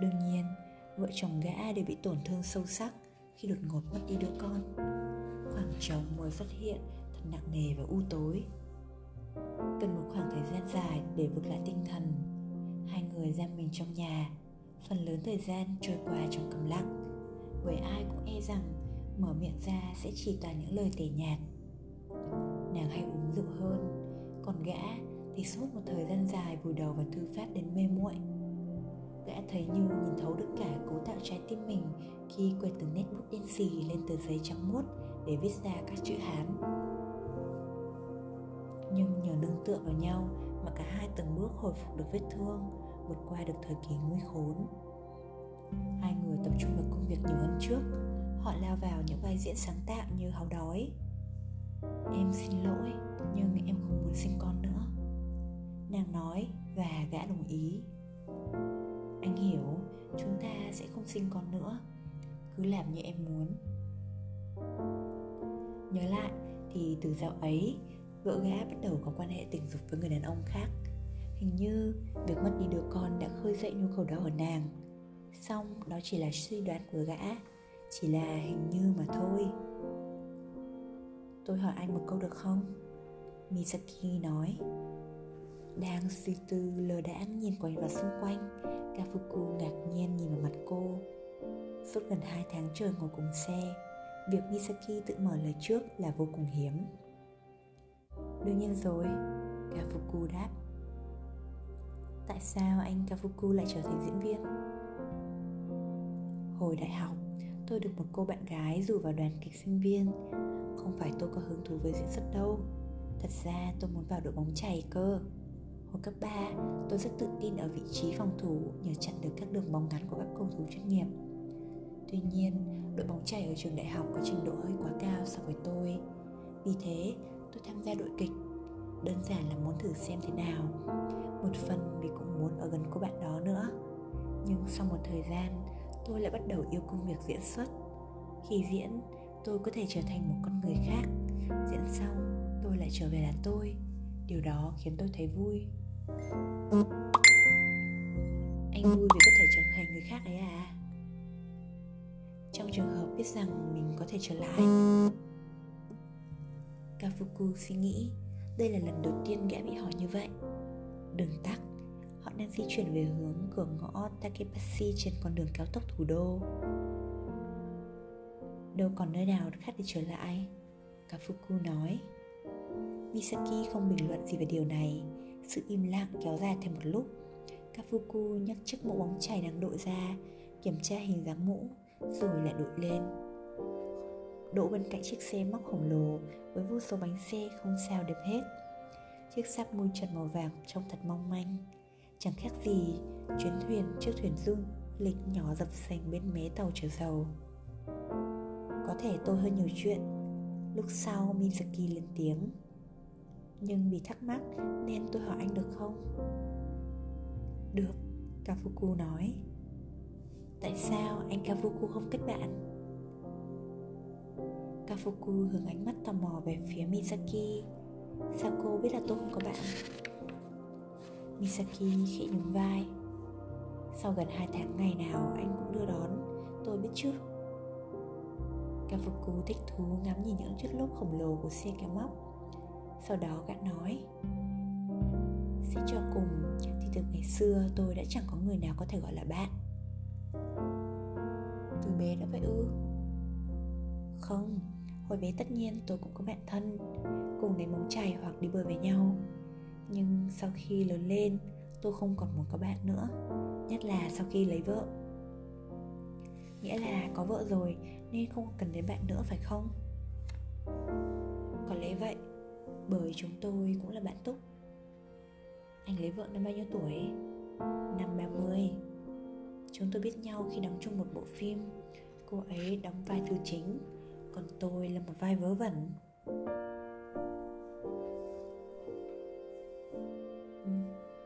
Đương nhiên, vợ chồng gã đều bị tổn thương sâu sắc khi đột ngột mất đi đứa con. Khoảng trống mới xuất hiện thật nặng nề và u tối. Cần một khoảng thời gian dài để vực lại tinh thần. Hai người giam mình trong nhà, phần lớn thời gian trôi qua trong câm lặng. Bởi ai cũng e rằng mở miệng ra sẽ chỉ toàn những lời tẻ nhạt. Nàng hay uống rượu hơn, còn gã thì suốt một thời gian dài vùi đầu vào thư pháp đến mê muội gã thấy như nhìn thấu được cả cố tạo trái tim mình khi quẹt từng nét bút đen xì lên tờ giấy trắng muốt để viết ra các chữ hán. Nhưng nhờ nương tựa vào nhau mà cả hai từng bước hồi phục được vết thương, vượt qua được thời kỳ nguy khốn. Hai người tập trung vào công việc nhiều hơn trước, họ lao vào những vai diễn sáng tạo như háo đói. Em xin lỗi, nhưng em không muốn sinh con nữa, nàng nói và gã đồng ý. Anh hiểu, chúng ta sẽ không sinh con nữa, cứ làm như em muốn nhớ lại, thì từ dạo ấy vợ gã bắt đầu có quan hệ tình dục với người đàn ông khác. Hình như việc mất đi đứa con đã khơi dậy nhu cầu đó ở nàng. Xong, đó chỉ là suy đoán của gã, chỉ là hình như mà thôi. Tôi hỏi anh một câu được không? Misaki nói. Đang suy tư, lờ đãng nhìn quanh vào xung quanh, Kafuku ngạc nhiên nhìn vào mặt cô. Suốt gần 2 tháng trời ngồi cùng xe Việc Misaki tự mở lời trước là vô cùng hiếm. Đương nhiên rồi Kafuku đáp. Tại sao anh Kafuku lại trở thành diễn viên? Hồi đại học, tôi được một cô bạn gái rủ vào đoàn kịch sinh viên. Không phải tôi có hứng thú với diễn xuất đâu. Thật ra tôi muốn vào đội bóng chày cơ. Hồi cấp 3, tôi rất tự tin ở vị trí phòng thủ nhờ chặn được các đường bóng ngắn của các cầu thủ chuyên nghiệp. Tuy nhiên, đội bóng chày ở trường đại học có trình độ hơi quá cao so với tôi. Vì thế, tôi tham gia đội kịch. Đơn giản là muốn thử xem thế nào. Một phần vì cũng muốn ở gần cô bạn đó nữa. Nhưng sau một thời gian, tôi lại bắt đầu yêu công việc diễn xuất. Khi diễn, tôi có thể trở thành một con người khác. Diễn xong, tôi lại trở về là tôi. Điều đó khiến tôi thấy vui anh vui vì có thể trở thành người khác ấy à trong trường hợp biết rằng mình có thể trở lại. Kafuku suy nghĩ, đây là lần đầu tiên gã bị hỏi như vậy. Đường tắt. họ đang di chuyển về hướng cửa ngõ takepashi trên con đường cao tốc thủ đô. Đâu còn nơi nào khác để trở lại? Kafuku nói. Misaki không bình luận gì về điều này. Sự im lặng kéo dài thêm một lúc. Kafuku nhấc chiếc mũ bóng chảy đang đội ra, Kiểm tra hình dáng mũ. Rồi lại đội lên. Đỗ bên cạnh chiếc xe móc khổng lồ Với vô số bánh xe không sao đếm hết. Chiếc sáp môi trần màu vàng trông thật mong manh. Chẳng khác gì chuyến thuyền chiếc thuyền dung lịch nhỏ dập sành bên mé tàu chở dầu. Có thể tôi hơi nhiều chuyện. Lúc sau Mizaki lên tiếng. Nhưng vì thắc mắc nên tôi hỏi anh được không? Được, kafuku nói tại sao anh kafuku không kết bạn? Kafuku hướng ánh mắt tò mò về phía misaki. Sao cô biết là tôi không có bạn? Misaki khẽ nhún vai. Sau gần hai tháng ngày nào anh cũng đưa đón, tôi biết chứ? Kafuku thích thú ngắm nhìn những chiếc lốp khổng lồ của xe kéo móc. Sau đó gã nói "Xin cho cùng, thì từ ngày xưa tôi đã chẳng có người nào có thể gọi là bạn. Từ bé đã vậy ư? Không, hồi bé tất nhiên tôi cũng có bạn thân Cùng đến móng chảy hoặc đi bơi với nhau. Nhưng sau khi lớn lên tôi không còn muốn có bạn nữa Nhất là sau khi lấy vợ. Nghĩa là có vợ rồi nên không cần đến bạn nữa phải không? Có lẽ vậy bởi chúng tôi cũng là bạn túc. Anh lấy vợ năm bao nhiêu tuổi? Năm 30 Chúng tôi biết nhau khi đóng chung một bộ phim. Cô ấy đóng vai thư chính, Còn tôi là một vai vớ vẩn.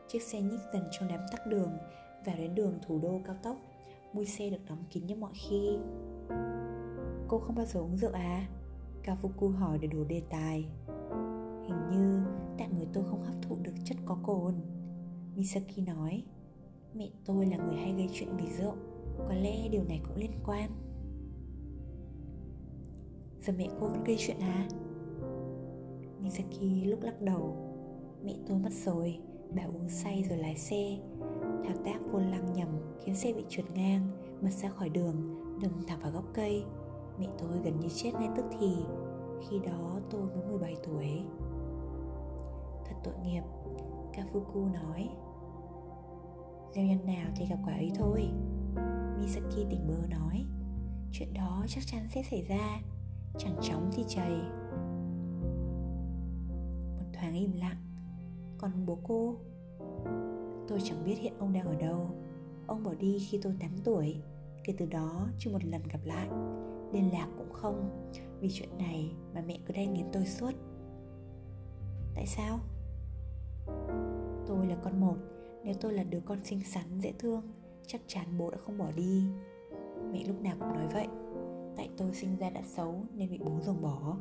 Chiếc xe nhích dần trong đám tắc đường Vào đến đường thủ đô cao tốc. Mui xe được đóng kín như mọi khi. Cô không bao giờ uống rượu à? Kafuku hỏi để đổ đề tài. Hình như tại người tôi không hấp thụ được chất có cồn. Misaki nói. Mẹ tôi là người hay gây chuyện vì rượu Có lẽ điều này cũng liên quan. Giờ mẹ cô vẫn gây chuyện à? mizaki lúc lắc đầu, Mẹ tôi mất rồi. Bà uống say rồi lái xe. Thao tác vô lăng nhầm Khiến xe bị trượt ngang, Mất ra khỏi đường, Đâm thẳng vào gốc cây. Mẹ tôi gần như chết ngay tức thì. Khi đó tôi mới 17 tuổi. Thật tội nghiệp, Kafuku nói. Gieo nhân nào thì gặp quả ấy thôi, Misaki tỉnh bơ nói, Chuyện đó chắc chắn sẽ xảy ra, Chẳng chóng thì chảy Một thoáng im lặng, Còn bố cô, Tôi chẳng biết hiện ông đang ở đâu, Ông bỏ đi khi tôi 8 tuổi, Kể từ đó chưa một lần gặp lại, Liên lạc cũng không, Vì chuyện này mà mẹ cứ đay nghiến tôi suốt Tại sao? Tôi là con một nếu tôi là đứa con xinh xắn, dễ thương Chắc chắn bố đã không bỏ đi. Mẹ lúc nào cũng nói vậy. Tại tôi sinh ra đã xấu nên bị bố dồn bỏ.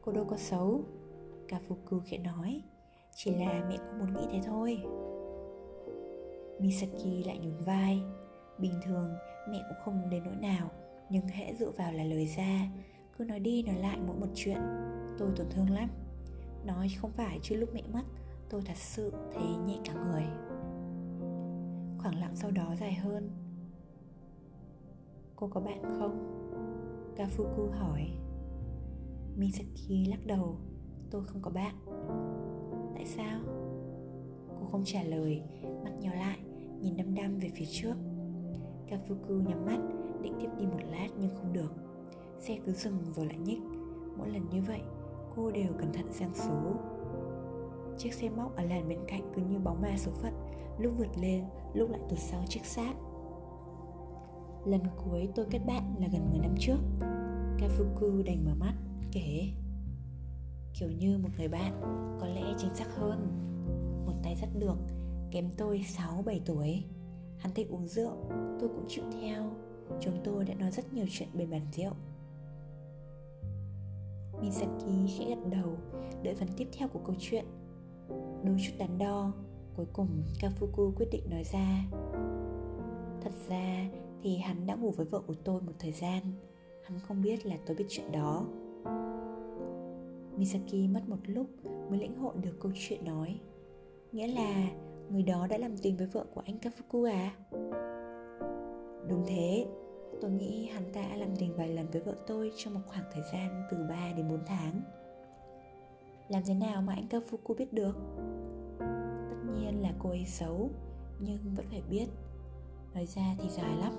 Cô đâu có xấu Kafuku khẽ nói. Chỉ là mẹ cũng muốn nghĩ thế thôi. Misaki lại nhún vai. Bình thường mẹ cũng không đến nỗi nào Nhưng hễ dựa vào là lời ra. Cứ nói đi nói lại mỗi một chuyện. Tôi tổn thương lắm. Nói không phải chứ lúc mẹ mất Tôi thật sự thấy nhẹ cả người. Khoảng lặng sau đó dài hơn. Cô có bạn không? Kafuku hỏi. Misaki lắc đầu. Tôi không có bạn. Tại sao? Cô không trả lời, Mắt nhỏ lại, Nhìn đăm đăm về phía trước. Kafuku nhắm mắt, Định tiếp đi một lát nhưng không được. Xe cứ dừng rồi lại nhích. Mỗi lần như vậy, Cô đều cẩn thận sang số. Chiếc xe móc ở làn bên cạnh cứ như bóng ma số phận, Lúc vượt lên, Lúc lại tụt sau chiếc xác Lần cuối tôi kết bạn là gần 10 năm trước. Kafuku đành mở mắt, Kể, Kiểu như một người bạn, Có lẽ chính xác hơn. Một tay rất được, Kém tôi 6-7 tuổi. Hắn thích uống rượu, Tôi cũng chịu theo. Chúng tôi đã nói rất nhiều chuyện bên bàn rượu. Misaki khẽ gật đầu, Đợi phần tiếp theo của câu chuyện. Đôi chút đắn đo Cuối cùng Kafuku quyết định nói ra Thật ra thì hắn đã ngủ với vợ của tôi một thời gian Hắn không biết là tôi biết chuyện đó Misaki mất một lúc mới lĩnh hội được câu chuyện nói Nghĩa là người đó đã làm tình với vợ của anh Kafuku à? Đúng thế, tôi nghĩ hắn ta làm tình vài lần với vợ tôi trong một khoảng thời gian từ 3 đến 4 tháng Làm thế nào mà anh Kafuku biết được? Nhiên là cô ấy xấu, nhưng vẫn phải biết. Nói ra thì dài lắm,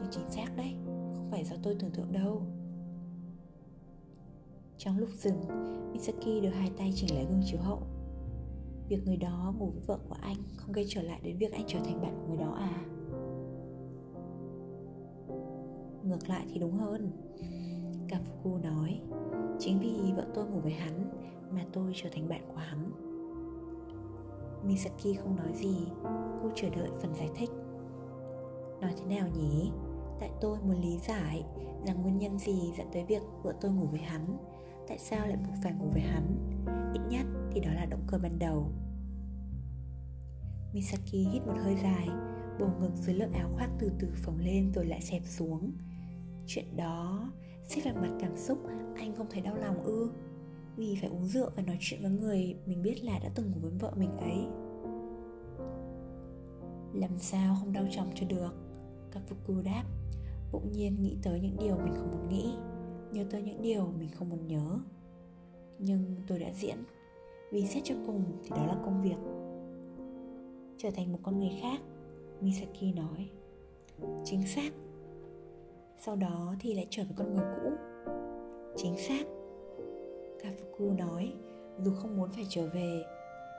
nhưng chính xác đấy, không phải do tôi tưởng tượng đâu. Trong lúc dừng, Misaki đưa hai tay chỉnh lại gương chiếu hậu. Việc người đó ngủ với vợ của anh không gây trở lại đến việc anh trở thành bạn của người đó à? Ngược lại thì đúng hơn. Kafuku nói Chính vì vợ tôi ngủ với hắn Mà tôi trở thành bạn của hắn. Misaki không nói gì. Cô chờ đợi phần giải thích. Nói thế nào nhỉ? Tại tôi muốn lý giải rằng nguyên nhân gì dẫn tới việc vợ tôi ngủ với hắn. Tại sao lại buộc phải ngủ với hắn? Ít nhất thì đó là động cơ ban đầu. Misaki hít một hơi dài Bầu ngực dưới lớp áo khoác từ từ phồng lên rồi lại xẹp xuống. Chuyện đó Xét về mặt cảm xúc Anh không thấy đau lòng ư? Vì phải uống rượu và nói chuyện với người Mình biết là đã từng ngủ với vợ mình ấy. Làm sao không đau chồng cho được? Kafuku đáp, Bỗng nhiên nghĩ tới những điều mình không muốn nghĩ, Nhớ tới những điều mình không muốn nhớ. Nhưng tôi đã diễn, Vì xét cho cùng thì đó là công việc. Trở thành một con người khác, Misaki nói. Chính xác. Sau đó thì lại trở về con người cũ. Chính xác. Kafuku nói, Dù không muốn phải trở về,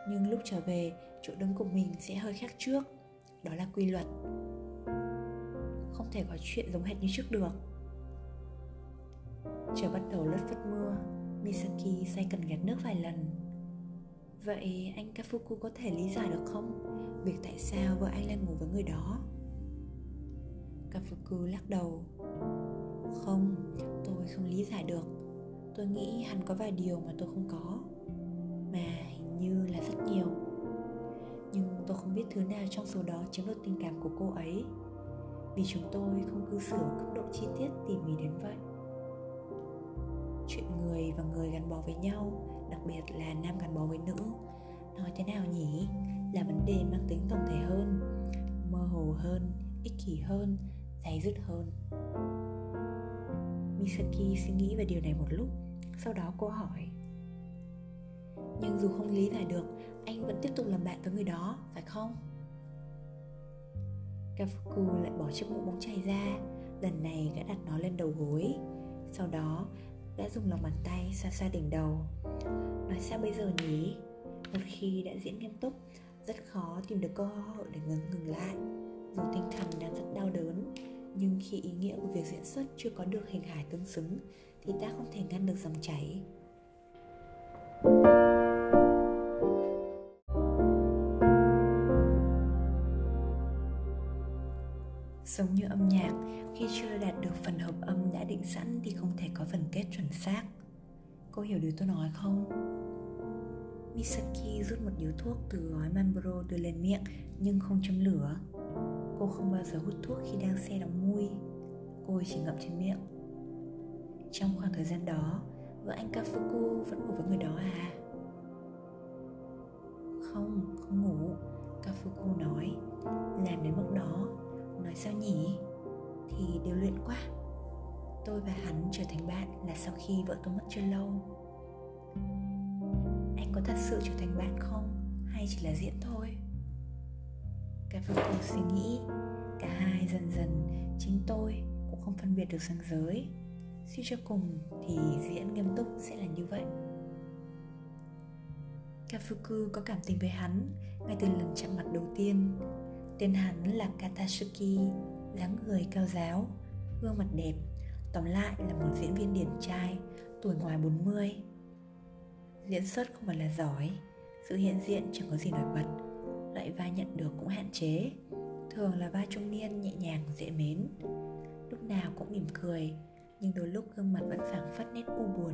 nhưng lúc trở về, chỗ đứng của mình sẽ hơi khác trước. Đó là quy luật. Không thể có chuyện giống hệt như trước được. Trời bắt đầu lất phất mưa, misaki say cần gạt nước vài lần. Vậy anh kafuku có thể lý giải được không? Việc tại sao vợ anh lại ngủ với người đó? Kafuku lắc đầu. Không, tôi không lý giải được tôi nghĩ hẳn có vài điều mà tôi không có, mà hình như là rất nhiều. Nhưng tôi không biết thứ nào trong số đó chiếm được tình cảm của cô ấy, vì chúng tôi không cư xử cấp độ chi tiết tỉ mỉ đến vậy. Chuyện người và người gắn bó với nhau, đặc biệt là nam gắn bó với nữ, nói thế nào nhỉ? Là vấn đề mang tính tổng thể hơn, mơ hồ hơn, ích kỷ hơn, dày dứt hơn. Misaki suy nghĩ về điều này một lúc sau đó cô hỏi. Nhưng dù không lý giải được, Anh vẫn tiếp tục làm bạn với người đó, Phải không? Kafuku lại bỏ chiếc mũ bóng chày ra. Lần này gã đặt nó lên đầu gối. Sau đó đã dùng lòng bàn tay xoa xoa đỉnh đầu. Nói sao bây giờ nhỉ? Một khi đã diễn nghiêm túc, Rất khó tìm được cơ hội để ngừng ngừng lại. Dù tinh thần đang rất đau đớn, nhưng khi ý nghĩa của việc diễn xuất chưa có được hình hài tương xứng thì ta không thể ngăn được dòng chảy Giống như âm nhạc, khi chưa đạt được phần hợp âm đã định sẵn thì không thể có phần kết chuẩn xác. Cô hiểu điều tôi nói không? Misaki rút một điếu thuốc từ gói Marlboro đưa lên miệng nhưng không châm lửa. Cô không bao giờ hút thuốc khi đang xe đóng mui Cô chỉ ngậm trên miệng trong khoảng thời gian đó Vợ anh Kafuku vẫn ngủ với người đó à? Không, không ngủ. Kafuku nói. Làm đến mức đó. Nói sao nhỉ? Thì điều luyện quá. Tôi và hắn trở thành bạn là sau khi vợ tôi mất chưa lâu. Anh có thật sự trở thành bạn không? Hay chỉ là diễn thôi? Kafuku suy nghĩ. Cả hai dần dần Chính tôi cũng không phân biệt được ranh giới. Suy cho cùng thì diễn nghiêm túc sẽ là như vậy. Kafuku có cảm tình với hắn ngay từ lần chạm mặt đầu tiên. Tên hắn là Katasuki, dáng người cao giáo, gương mặt đẹp Tóm lại là một diễn viên điển trai, tuổi ngoài 40 Diễn xuất không phải là giỏi, sự hiện diện chẳng có gì nổi bật loại vai nhận được cũng hạn chế thường là vai trung niên nhẹ nhàng dễ mến. Lúc nào cũng mỉm cười nhưng đôi lúc gương mặt vẫn phảng phất nét u buồn.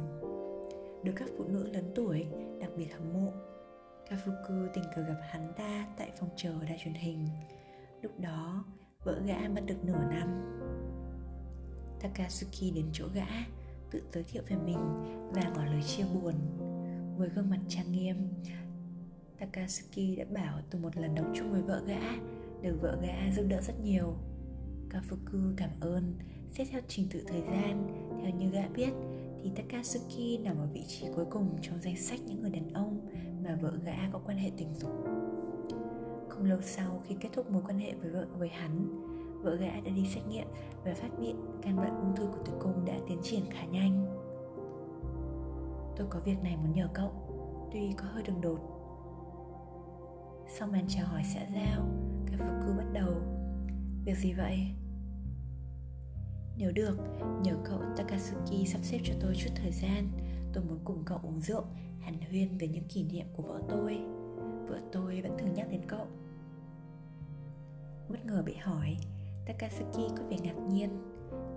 Được các phụ nữ lớn tuổi, đặc biệt hâm mộ. Kafuku tình cờ gặp hắn ta tại phòng chờ đài truyền hình. Lúc đó, vợ gã mất được nửa năm. Takasuki đến chỗ gã, tự giới thiệu về mình và ngỏ lời chia buồn. Với gương mặt trang nghiêm Takasuki đã bảo từ một lần đóng chung với vợ gã, được vợ gã giúp đỡ rất nhiều. Kafuku cảm ơn xét theo trình tự thời gian, theo như gã biết, thì Takatsuki nằm ở vị trí cuối cùng trong danh sách những người đàn ông mà vợ gã có quan hệ tình dục. Không lâu sau, khi kết thúc mối quan hệ với vợ, với hắn, vợ gã đã đi xét nghiệm và phát hiện căn bệnh ung thư của tử cung đã tiến triển khá nhanh. Tôi có việc này muốn nhờ cậu, tuy có hơi đường đột sau màn chào hỏi xã giao, Các phục cư bắt đầu. Việc gì vậy? Nếu được, nhờ cậu Takasuki sắp xếp cho tôi chút thời gian. Tôi muốn cùng cậu uống rượu Hàn huyên về những kỷ niệm của vợ tôi. Vợ tôi vẫn thường nhắc đến cậu. Bất ngờ bị hỏi Takasuki có vẻ ngạc nhiên.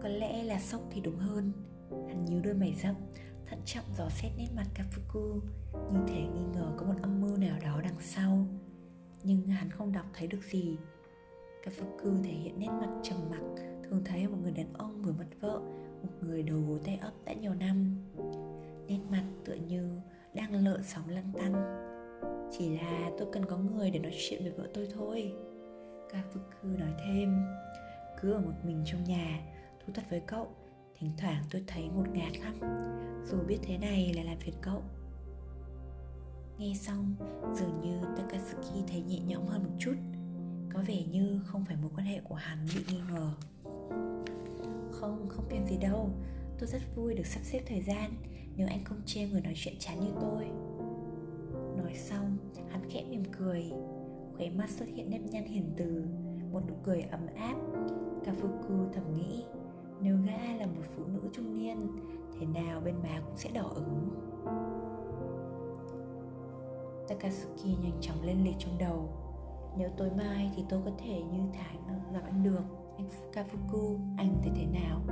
Có lẽ là sốc thì đúng hơn. Hắn nhíu đôi mày rậm Thận trọng dò xét nét mặt Kafuku. Như thể nghi ngờ có một âm mưu nào đó đằng sau. Nhưng hắn không đọc thấy được gì. Kafuku thể hiện nét mặt trầm mặc thường thấy một người đàn ông vừa mất vợ một người đầu gối tay ấp đã nhiều năm. Nét mặt tựa như đang lợn sóng lăn tăn. Chỉ là tôi cần có người để nói chuyện với vợ tôi thôi. Ca phức cư nói thêm cứ ở một mình trong nhà thú thật với cậu. Thỉnh thoảng tôi thấy ngột ngạt lắm. Dù biết thế này là làm phiền cậu. Nghe xong, dường như takatsuki thấy nhẹ nhõm hơn một chút. Có vẻ như không phải mối quan hệ của hắn bị nghi ngờ. Không, không phiền gì đâu. Tôi rất vui được sắp xếp thời gian. Nếu anh không chê người nói chuyện chán như tôi. Nói xong, Hắn khẽ mỉm cười. Khóe mắt xuất hiện nếp nhăn hiền từ Một nụ cười ấm áp. Kafuku thầm nghĩ Nếu gã là một phụ nữ trung niên Thế nào bên má cũng sẽ đỏ ứng Takasuki nhanh chóng lên lịch trong đầu. Nếu tối mai thì tôi có thể như tháng gặp anh được. Anh Kafuku, anh thấy thế nào?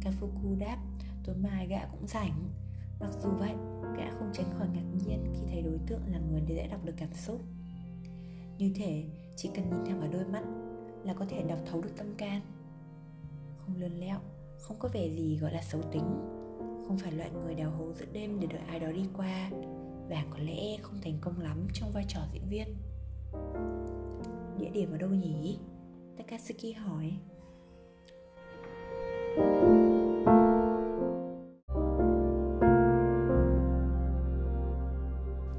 Kafuku đáp Tối mai gã cũng rảnh. Mặc dù vậy, gã không tránh khỏi ngạc nhiên khi thấy đối tượng là người dễ đọc được cảm xúc. Như thể chỉ cần nhìn thẳng vào đôi mắt là có thể đọc thấu được tâm can. Không lươn lẹo, không có vẻ gì gọi là xấu tính. Không phải loại người đào hố giữa đêm để đợi ai đó đi qua. Và có lẽ không thành công lắm trong vai trò diễn viên. Địa điểm ở đâu nhỉ? Takasuki hỏi.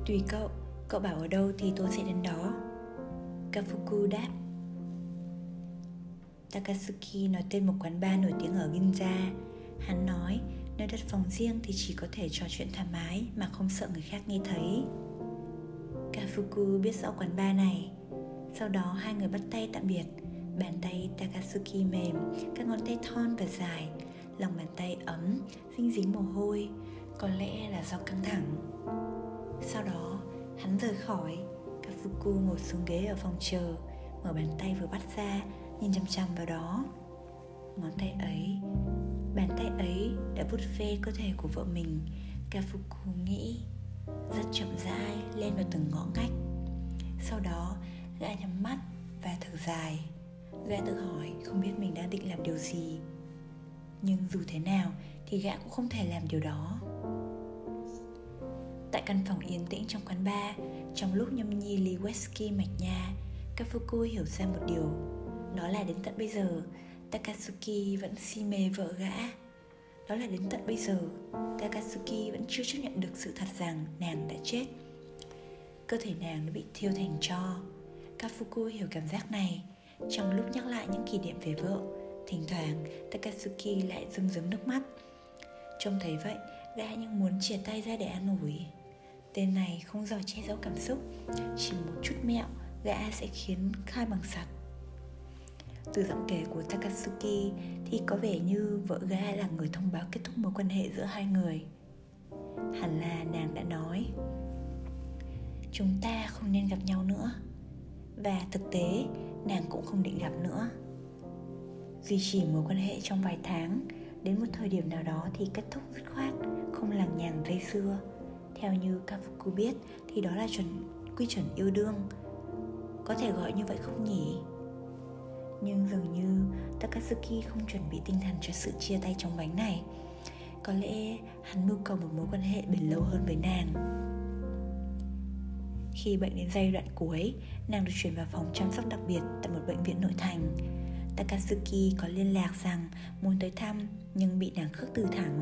Tùy cậu, cậu bảo ở đâu thì tôi sẽ đến đó. Kafuku đáp. Takasuki nói tên một quán bar nổi tiếng ở Ginza. Hắn nói nơi đặt phòng riêng thì chỉ có thể trò chuyện thoải mái mà không sợ người khác nghe thấy. Kafuku biết rõ quán bar này. Sau đó hai người bắt tay tạm biệt. Bàn tay Takasuki mềm, các ngón tay thon và dài Lòng bàn tay ấm, dinh dính mồ hôi Có lẽ là do căng thẳng. Sau đó, hắn rời khỏi Kafuku ngồi xuống ghế ở phòng chờ Mở bàn tay vừa bắt ra Nhìn chăm chăm vào đó. Ngón tay ấy Bàn tay ấy đã vuốt ve cơ thể của vợ mình. Kafuku nghĩ Rất chậm rãi lên vào từng ngõ ngách. Sau đó gã nhắm mắt và thở dài. Gã tự hỏi, không biết mình đang định làm điều gì. Nhưng dù thế nào, thì gã cũng không thể làm điều đó. Tại căn phòng yên tĩnh trong quán bar, Trong lúc nhâm nhi ly whisky mạch nha, Kafuku hiểu ra một điều. Đó là đến tận bây giờ, Takatsuki vẫn si mê vợ gã. Đó là đến tận bây giờ, Takatsuki vẫn chưa chấp nhận được sự thật rằng nàng đã chết. Cơ thể nàng đã bị thiêu thành tro. Kafuku hiểu cảm giác này trong lúc nhắc lại những kỷ niệm về vợ, Thỉnh thoảng Takatsuki lại rưng rưng nước mắt. Trông thấy vậy Ga như muốn chia tay ra để an ủi. Tên này không giỏi che giấu cảm xúc, Chỉ một chút mẹo Gã sẽ khiến khai bằng sặc. Từ giọng kể của Takatsuki Thì có vẻ như vợ gã là người thông báo kết thúc mối quan hệ giữa hai người. Hẳn là nàng đã nói, Chúng ta không nên gặp nhau nữa. Và thực tế nàng cũng không định gặp nữa. Duy trì mối quan hệ trong vài tháng, Đến một thời điểm nào đó thì kết thúc dứt khoát, Không lằng nhằng dây xưa theo như Kafuku biết, thì đó là chuẩn, quy chuẩn yêu đương. Có thể gọi như vậy không nhỉ? Nhưng dường như Takatsuki không chuẩn bị tinh thần cho sự chia tay trong bánh này. Có lẽ hắn mưu cầu một mối quan hệ bền lâu hơn với nàng. Khi bệnh đến giai đoạn cuối, nàng được chuyển vào phòng chăm sóc đặc biệt tại một bệnh viện nội thành. Takatsuki có liên lạc rằng muốn tới thăm nhưng bị nàng khước từ thẳng.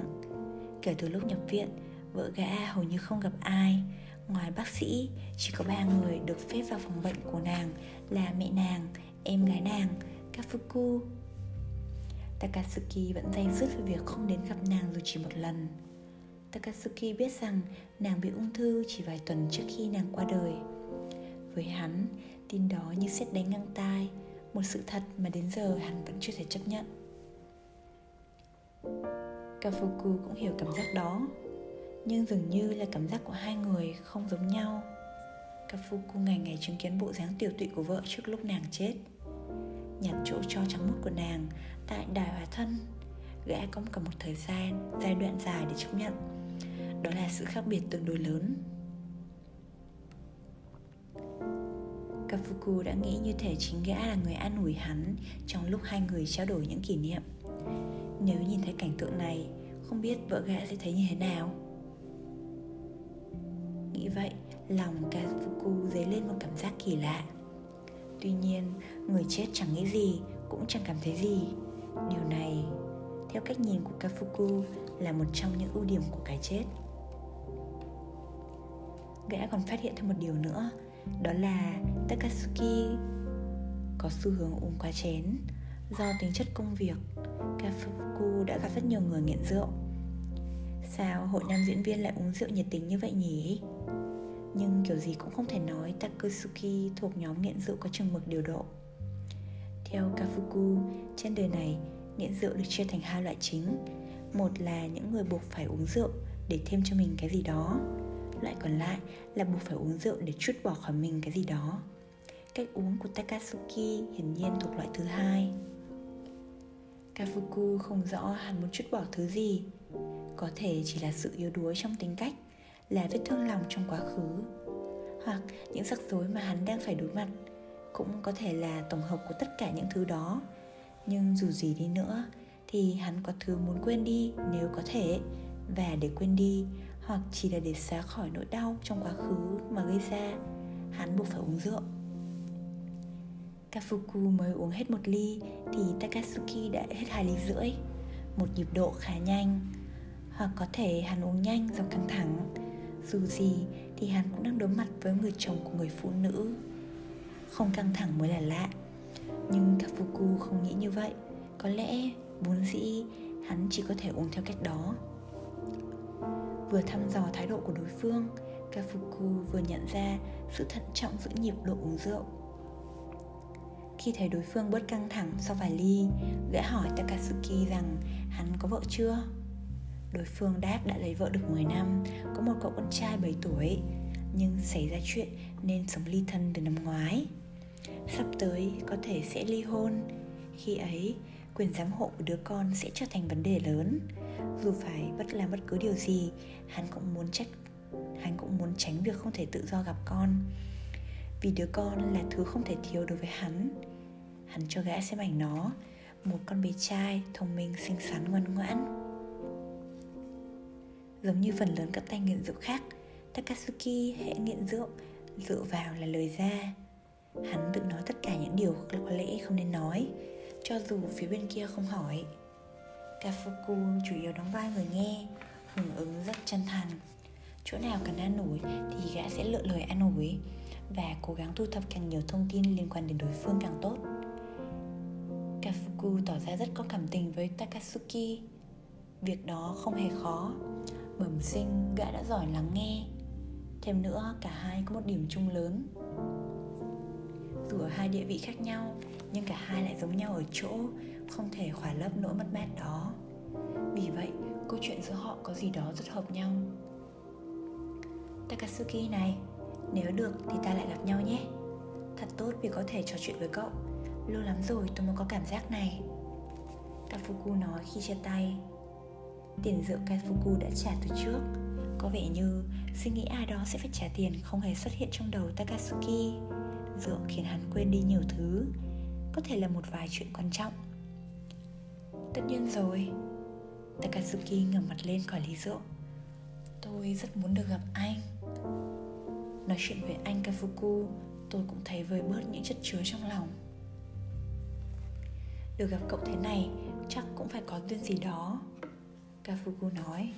Kể từ lúc nhập viện, Vợ gã hầu như không gặp ai. Ngoài bác sĩ Chỉ có ba người được phép vào phòng bệnh của nàng Là mẹ nàng, em gái nàng Kafuku. Takatsuki vẫn day dứt về việc không đến gặp nàng dù chỉ một lần. Takatsuki biết rằng nàng bị ung thư chỉ vài tuần trước khi nàng qua đời. Với hắn, tin đó như xét đánh ngang tai Một sự thật mà đến giờ hắn vẫn chưa thể chấp nhận. Kafuku cũng hiểu cảm giác đó nhưng dường như là cảm giác của hai người không giống nhau. Kafuku ngày ngày chứng kiến bộ dáng tiểu tụy của vợ trước lúc nàng chết. Nhặt chỗ cho trắng mút của nàng tại đài hòa thân Gã có cả một thời gian, giai đoạn dài để chấp nhận. Đó là sự khác biệt tương đối lớn Kafuku đã nghĩ như thể chính gã là người an ủi hắn trong lúc hai người trao đổi những kỷ niệm. Nếu nhìn thấy cảnh tượng này, không biết vợ gã sẽ thấy như thế nào? Nghĩ vậy, lòng Kafuku dấy lên một cảm giác kỳ lạ Tuy nhiên, người chết chẳng nghĩ gì, cũng chẳng cảm thấy gì Điều này, theo cách nhìn của Kafuku, là một trong những ưu điểm của cái chết Gã còn phát hiện thêm một điều nữa Đó là Takatsuki có xu hướng uống quá chén. Do tính chất công việc, Kafuku đã gặp rất nhiều người nghiện rượu. Sao hội nam diễn viên lại uống rượu nhiệt tình như vậy nhỉ? Nhưng kiểu gì cũng không thể nói Takatsuki thuộc nhóm nghiện rượu có chừng mực điều độ. Theo Kafuku, trên đời này nghiện rượu được chia thành hai loại chính. Một là những người buộc phải uống rượu để thêm cho mình cái gì đó. Loại còn lại là buộc phải uống rượu để chút bỏ khỏi mình cái gì đó. Cách uống của Takatsuki hiển nhiên thuộc loại thứ hai. Kafuku không rõ hắn muốn chút bỏ thứ gì. Có thể chỉ là sự yếu đuối trong tính cách, Là vết thương lòng trong quá khứ. Hoặc những rắc rối mà hắn đang phải đối mặt, Cũng có thể là tổng hợp của tất cả những thứ đó. Nhưng dù gì đi nữa, Thì hắn có thứ muốn quên đi nếu có thể. Và để quên đi hoặc chỉ là để xóa khỏi nỗi đau trong quá khứ mà gây ra, Hắn buộc phải uống rượu. Kafuku mới uống hết một ly thì Takatsuki đã hết hai ly rưỡi, Một nhịp độ khá nhanh. Hoặc có thể hắn uống nhanh do căng thẳng, Dù gì thì hắn cũng đang đối mặt với người chồng của người phụ nữ. Không căng thẳng mới là lạ, Nhưng Kafuku không nghĩ như vậy. Có lẽ vốn dĩ hắn chỉ có thể uống theo cách đó. Vừa thăm dò thái độ của đối phương Kafuku vừa nhận ra sự thận trọng giữ nhịp độ uống rượu khi thấy đối phương bớt căng thẳng sau vài ly, gã hỏi Takatsuki rằng hắn có vợ chưa? Đối phương đáp đã lấy vợ được 10 năm, có một cậu con trai 7 tuổi, nhưng xảy ra chuyện nên sống ly thân từ năm ngoái. Sắp tới có thể sẽ ly hôn. Khi ấy, quyền giám hộ của đứa con sẽ trở thành vấn đề lớn. Dù phải bất làm bất cứ điều gì, hắn cũng muốn trách hắn cũng muốn tránh việc không thể tự do gặp con. Vì đứa con là thứ không thể thiếu đối với hắn. Hắn cho gã xem ảnh nó một con bé trai thông minh xinh xắn ngoan ngoãn. Giống như phần lớn các tay nghiện rượu khác takatsuki hệ nghiện rượu dựa vào là lời ra. Hắn tự nói tất cả những điều có lẽ không nên nói cho dù phía bên kia không hỏi kafuku chủ yếu đóng vai người nghe, hưởng ứng rất chân thành. Chỗ nào cần an ủi thì gã sẽ lựa lời an ủi và cố gắng thu thập càng nhiều thông tin liên quan đến đối phương càng tốt. Kafuku tỏ ra rất có cảm tình với Takatsuki. Việc đó không hề khó. Bẩm sinh, gã đã giỏi lắng nghe. Thêm nữa, cả hai có một điểm chung lớn. Dù ở hai địa vị khác nhau, Nhưng cả hai lại giống nhau ở chỗ không thể khỏa lấp nỗi mất mát đó. Vì vậy, câu chuyện giữa họ có gì đó rất hợp nhau. Takatsuki này, Nếu được thì ta lại gặp nhau nhé. Thật tốt vì có thể trò chuyện với cậu. Lâu lắm rồi tôi mới có cảm giác này. Kafuku nói khi chia tay. Tiền rượu Kafuku đã trả từ trước. Có vẻ như suy nghĩ ai đó sẽ phải trả tiền không hề xuất hiện trong đầu Takatsuki. Rượu khiến hắn quên đi nhiều thứ. Có thể là một vài chuyện quan trọng. Tất nhiên rồi. Takatsuki ngẩng mặt lên khỏi ly rượu Tôi rất muốn được gặp anh. Nói chuyện với anh Kafuku, Tôi cũng thấy vơi bớt những chất chứa trong lòng. Được gặp cậu thế này, chắc cũng phải có duyên gì đó. Kafuku nói,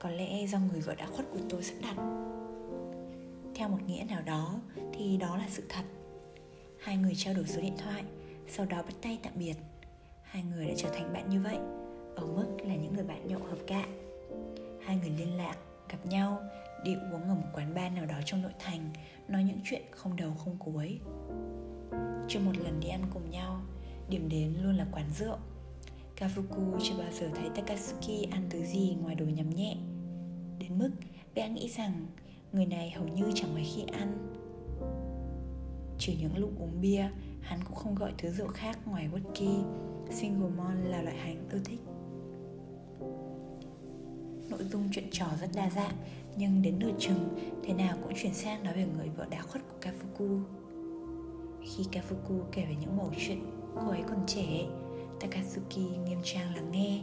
Có lẽ do người vợ đã khuất của tôi sắp đặt. Theo một nghĩa nào đó, thì đó là sự thật. Hai người trao đổi số điện thoại, Sau đó bắt tay tạm biệt. Hai người đã trở thành bạn như vậy. Ở mức là những người bạn nhậu hợp cạ Hai người liên lạc, gặp nhau Đi uống ở một quán bar nào đó trong nội thành Nói những chuyện không đầu không cuối. Chưa một lần đi ăn cùng nhau điểm đến luôn là quán rượu. Kafuku chưa bao giờ thấy Takatsuki ăn thứ gì ngoài đồ nhắm nhẹ. Đến mức bé nghĩ rằng người này hầu như chẳng mấy khi ăn. Trừ những lúc uống bia, hắn cũng không gọi thứ rượu khác ngoài whisky. Single malt là loại hành ưa thích. Nội dung chuyện trò rất đa dạng, Nhưng đến nửa chừng, Thế nào cũng chuyển sang nói về người vợ đã khuất của Kafuku. Khi Kafuku kể về những mẩu chuyện cô ấy còn trẻ, Takatsuki nghiêm trang lắng nghe,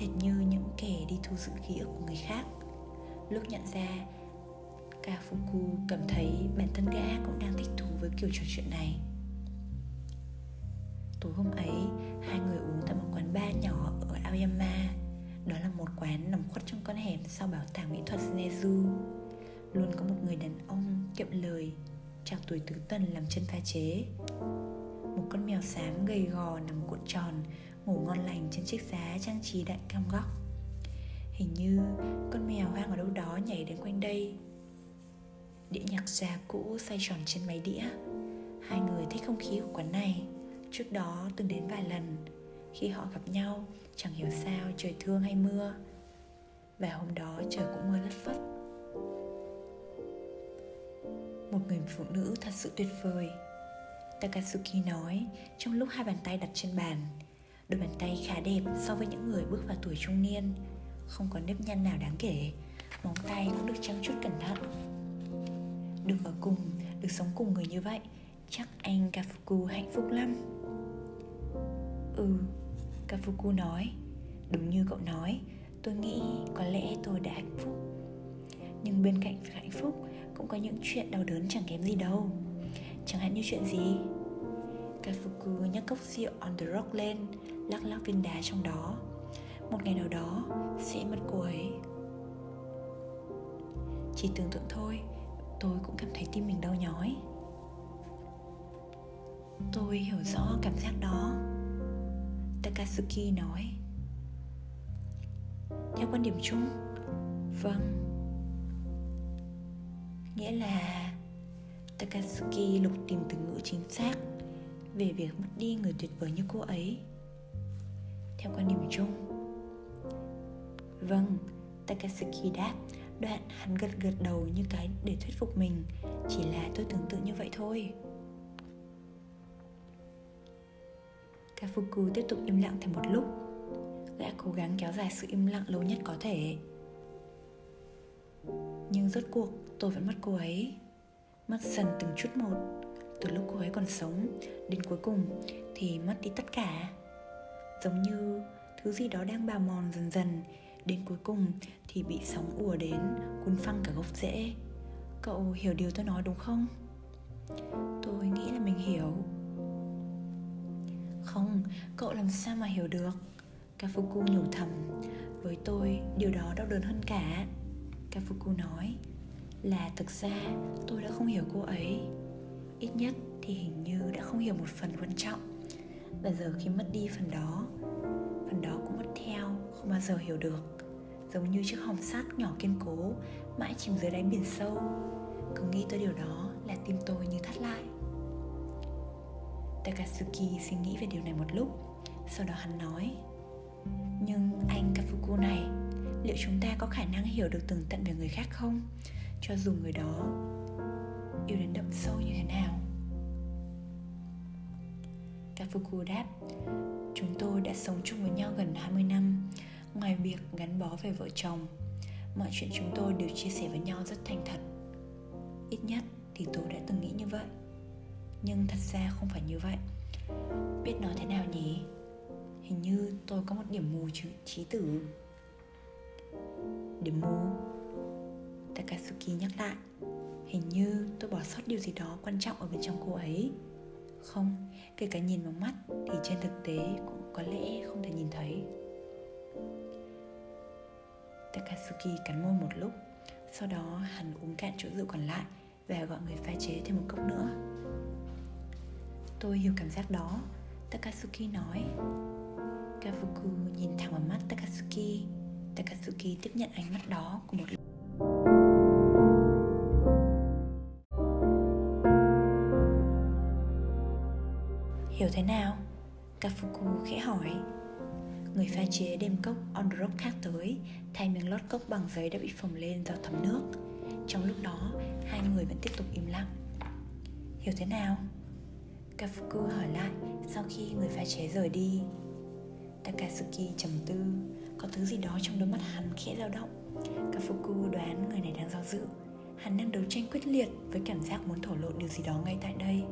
hệt như những kẻ đi thu giữ ký ức của người khác. Lúc nhận ra, Kafuku cảm thấy bản thân gã cũng đang thích thú với kiểu trò chuyện này. Tối hôm ấy, hai người uống tại một quán bar nhỏ ở Aoyama. Đó là một quán nằm khuất trong con hẻm sau bảo tàng mỹ thuật Nezu Luôn có một người đàn ông kiệm lời Chào tuổi tứ tuần làm chân pha chế. Một con mèo xám gầy gò nằm cuộn tròn ngủ ngon lành trên chiếc giá trang trí đại cam góc. Hình như con mèo hoang ở đâu đó nhảy đến quanh đây. Đĩa nhạc già cũ xoay tròn trên máy đĩa. Hai người thích không khí của quán này. Trước đó từng đến vài lần Khi họ gặp nhau Chẳng hiểu sao trời thương hay mưa Và hôm đó trời cũng mưa lất phất. Một người phụ nữ thật sự tuyệt vời Takatsuki nói trong lúc hai bàn tay đặt trên bàn. Đôi bàn tay khá đẹp so với những người bước vào tuổi trung niên Không có nếp nhăn nào đáng kể Móng tay cũng được chăm chút cẩn thận. Được ở cùng, được sống cùng người như vậy Chắc anh Kafuku hạnh phúc lắm. Ừ, Kafuku nói Đúng như cậu nói Tôi nghĩ có lẽ tôi đã hạnh phúc. Nhưng bên cạnh việc hạnh phúc Cũng có những chuyện đau đớn chẳng kém gì đâu. Chẳng hạn như chuyện gì? Kafuku nhấc cốc rượu on the rock lên Lắc lắc viên đá trong đó. Một ngày nào đó sẽ mất cô ấy. Chỉ tưởng tượng thôi Tôi cũng cảm thấy tim mình đau nhói. Tôi hiểu rõ cảm giác đó. Takatsuki nói. Theo quan điểm chung Vâng. Nghĩa là Takatsuki lục tìm từ ngữ chính xác về việc mất đi người tuyệt vời như cô ấy. Theo quan điểm chung vâng Takatsuki đáp, đoạn hắn gật gật đầu như cái để thuyết phục mình chỉ là tôi tưởng tượng như vậy thôi. Kafuku tiếp tục im lặng thêm một lúc. Gã cố gắng kéo dài sự im lặng lâu nhất có thể. Nhưng rốt cuộc, tôi vẫn mất cô ấy. Mất dần từng chút một, từ lúc cô ấy còn sống đến cuối cùng thì mất đi tất cả. Giống như thứ gì đó đang bào mòn dần dần, đến cuối cùng thì bị sóng ùa đến, cuốn phăng cả gốc rễ. Cậu hiểu điều tôi nói đúng không? Tôi nghĩ là mình hiểu không, cậu làm sao mà hiểu được? Kafuku nhủ thầm. Với tôi, điều đó đau đớn hơn cả. Kafuku nói, là thực ra, tôi đã không hiểu cô ấy. Ít nhất thì hình như đã không hiểu một phần quan trọng. Và giờ khi mất đi phần đó phần đó cũng mất theo, không bao giờ hiểu được. Giống như chiếc hòm sắt nhỏ kiên cố, mãi chìm dưới đáy biển sâu. Cứ nghĩ tới điều đó là tim tôi như thắt lại. Takatsuki suy nghĩ về điều này một lúc, Sau đó hắn nói, Nhưng anh Kafuku này, Liệu chúng ta có khả năng hiểu được tường tận về người khác không? Cho dù người đó yêu đến đậm sâu như thế nào. Kafuku đáp, Chúng tôi đã sống chung với nhau gần 20 năm. Ngoài việc gắn bó về vợ chồng, Mọi chuyện chúng tôi đều chia sẻ với nhau rất thành thật. Ít nhất thì tôi đã từng nghĩ như vậy. Nhưng thật ra không phải như vậy. Biết nói thế nào nhỉ? Hình như tôi có một điểm mù chữ trí tử. Điểm mù? Takasuki nhắc lại. Hình như tôi bỏ sót điều gì đó quan trọng ở bên trong cô ấy. Không, kể cả nhìn bằng mắt thì trên thực tế cũng có lẽ không thể nhìn thấy. Takasuki cắn môi một lúc Sau đó hắn uống cạn chỗ rượu còn lại Và gọi người pha chế thêm một cốc nữa. Tôi hiểu cảm giác đó Takatsuki nói. Kafuku nhìn thẳng vào mắt Takatsuki. Takatsuki tiếp nhận ánh mắt đó của một Hiểu thế nào? Kafuku khẽ hỏi. Người pha chế đem cốc on the rock khác tới Thay miếng lót cốc bằng giấy đã bị phồng lên do thấm nước. Trong lúc đó, hai người vẫn tiếp tục im lặng. Hiểu thế nào? Kafuku hỏi lại sau khi người pha chế rời đi. Takasuki trầm tư, Có thứ gì đó trong đôi mắt hắn khẽ dao động. Kafuku đoán người này đang do dự. Hắn đang đấu tranh quyết liệt với cảm giác muốn thổ lộ điều gì đó ngay tại đây.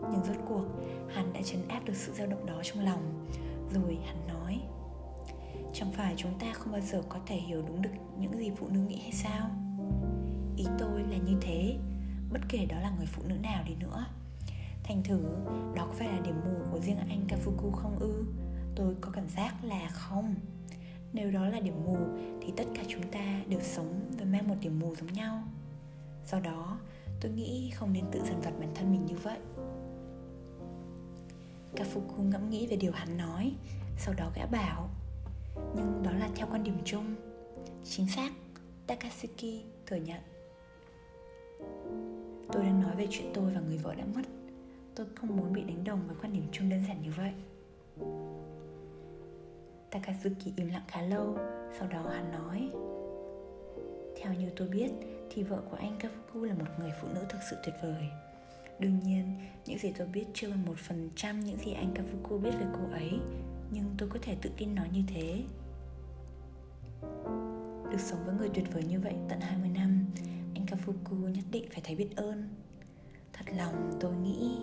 Nhưng rốt cuộc, hắn đã chấn áp được sự dao động đó trong lòng. Rồi hắn nói, chẳng phải chúng ta không bao giờ có thể hiểu đúng được những gì phụ nữ nghĩ hay sao? Ý tôi là như thế. Bất kể đó là người phụ nữ nào đi nữa thành thử, đó có phải là điểm mù của riêng anh kafuku không ư? Tôi có cảm giác là không. Nếu đó là điểm mù, thì tất cả chúng ta đều sống và mang một điểm mù giống nhau. Do đó, tôi nghĩ không nên tự dằn vặt bản thân mình như vậy. Kafuku ngẫm nghĩ về điều hắn nói, Sau đó gã bảo, Nhưng đó là theo quan điểm chung. Chính xác Takasuki thừa nhận. Tôi đang nói về chuyện tôi và người vợ đã mất. Tôi không muốn bị đánh đồng với quan điểm chung đơn giản như vậy. Takazuki im lặng khá lâu Sau đó hắn nói Theo như tôi biết Thì vợ của anh Kafuku là một người phụ nữ thực sự tuyệt vời. Đương nhiên, những gì tôi biết chưa bằng một phần trăm những gì anh Kafuku biết về cô ấy Nhưng tôi có thể tự tin nói như thế. Được sống với người tuyệt vời như vậy tận 20 năm Anh Kafuku nhất định phải thấy biết ơn. Thật lòng tôi nghĩ.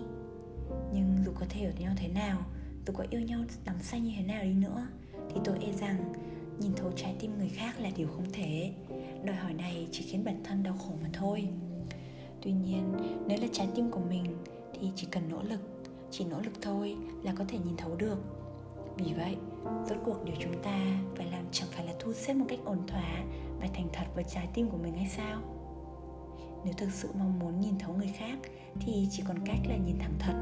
Nhưng dù có thể ở nhau thế nào, Dù có yêu nhau đắm say như thế nào đi nữa, Thì tôi e rằng Nhìn thấu trái tim người khác là điều không thể. Đòi hỏi này chỉ khiến bản thân đau khổ mà thôi. Tuy nhiên, nếu là trái tim của mình, thì chỉ cần nỗ lực, chỉ nỗ lực thôi là có thể nhìn thấu được. Vì vậy, rốt cuộc điều chúng ta phải làm, chẳng phải là thu xếp một cách ổn thỏa và thành thật với trái tim của mình hay sao? Nếu thực sự mong muốn nhìn thấu người khác thì chỉ còn cách là nhìn thẳng thật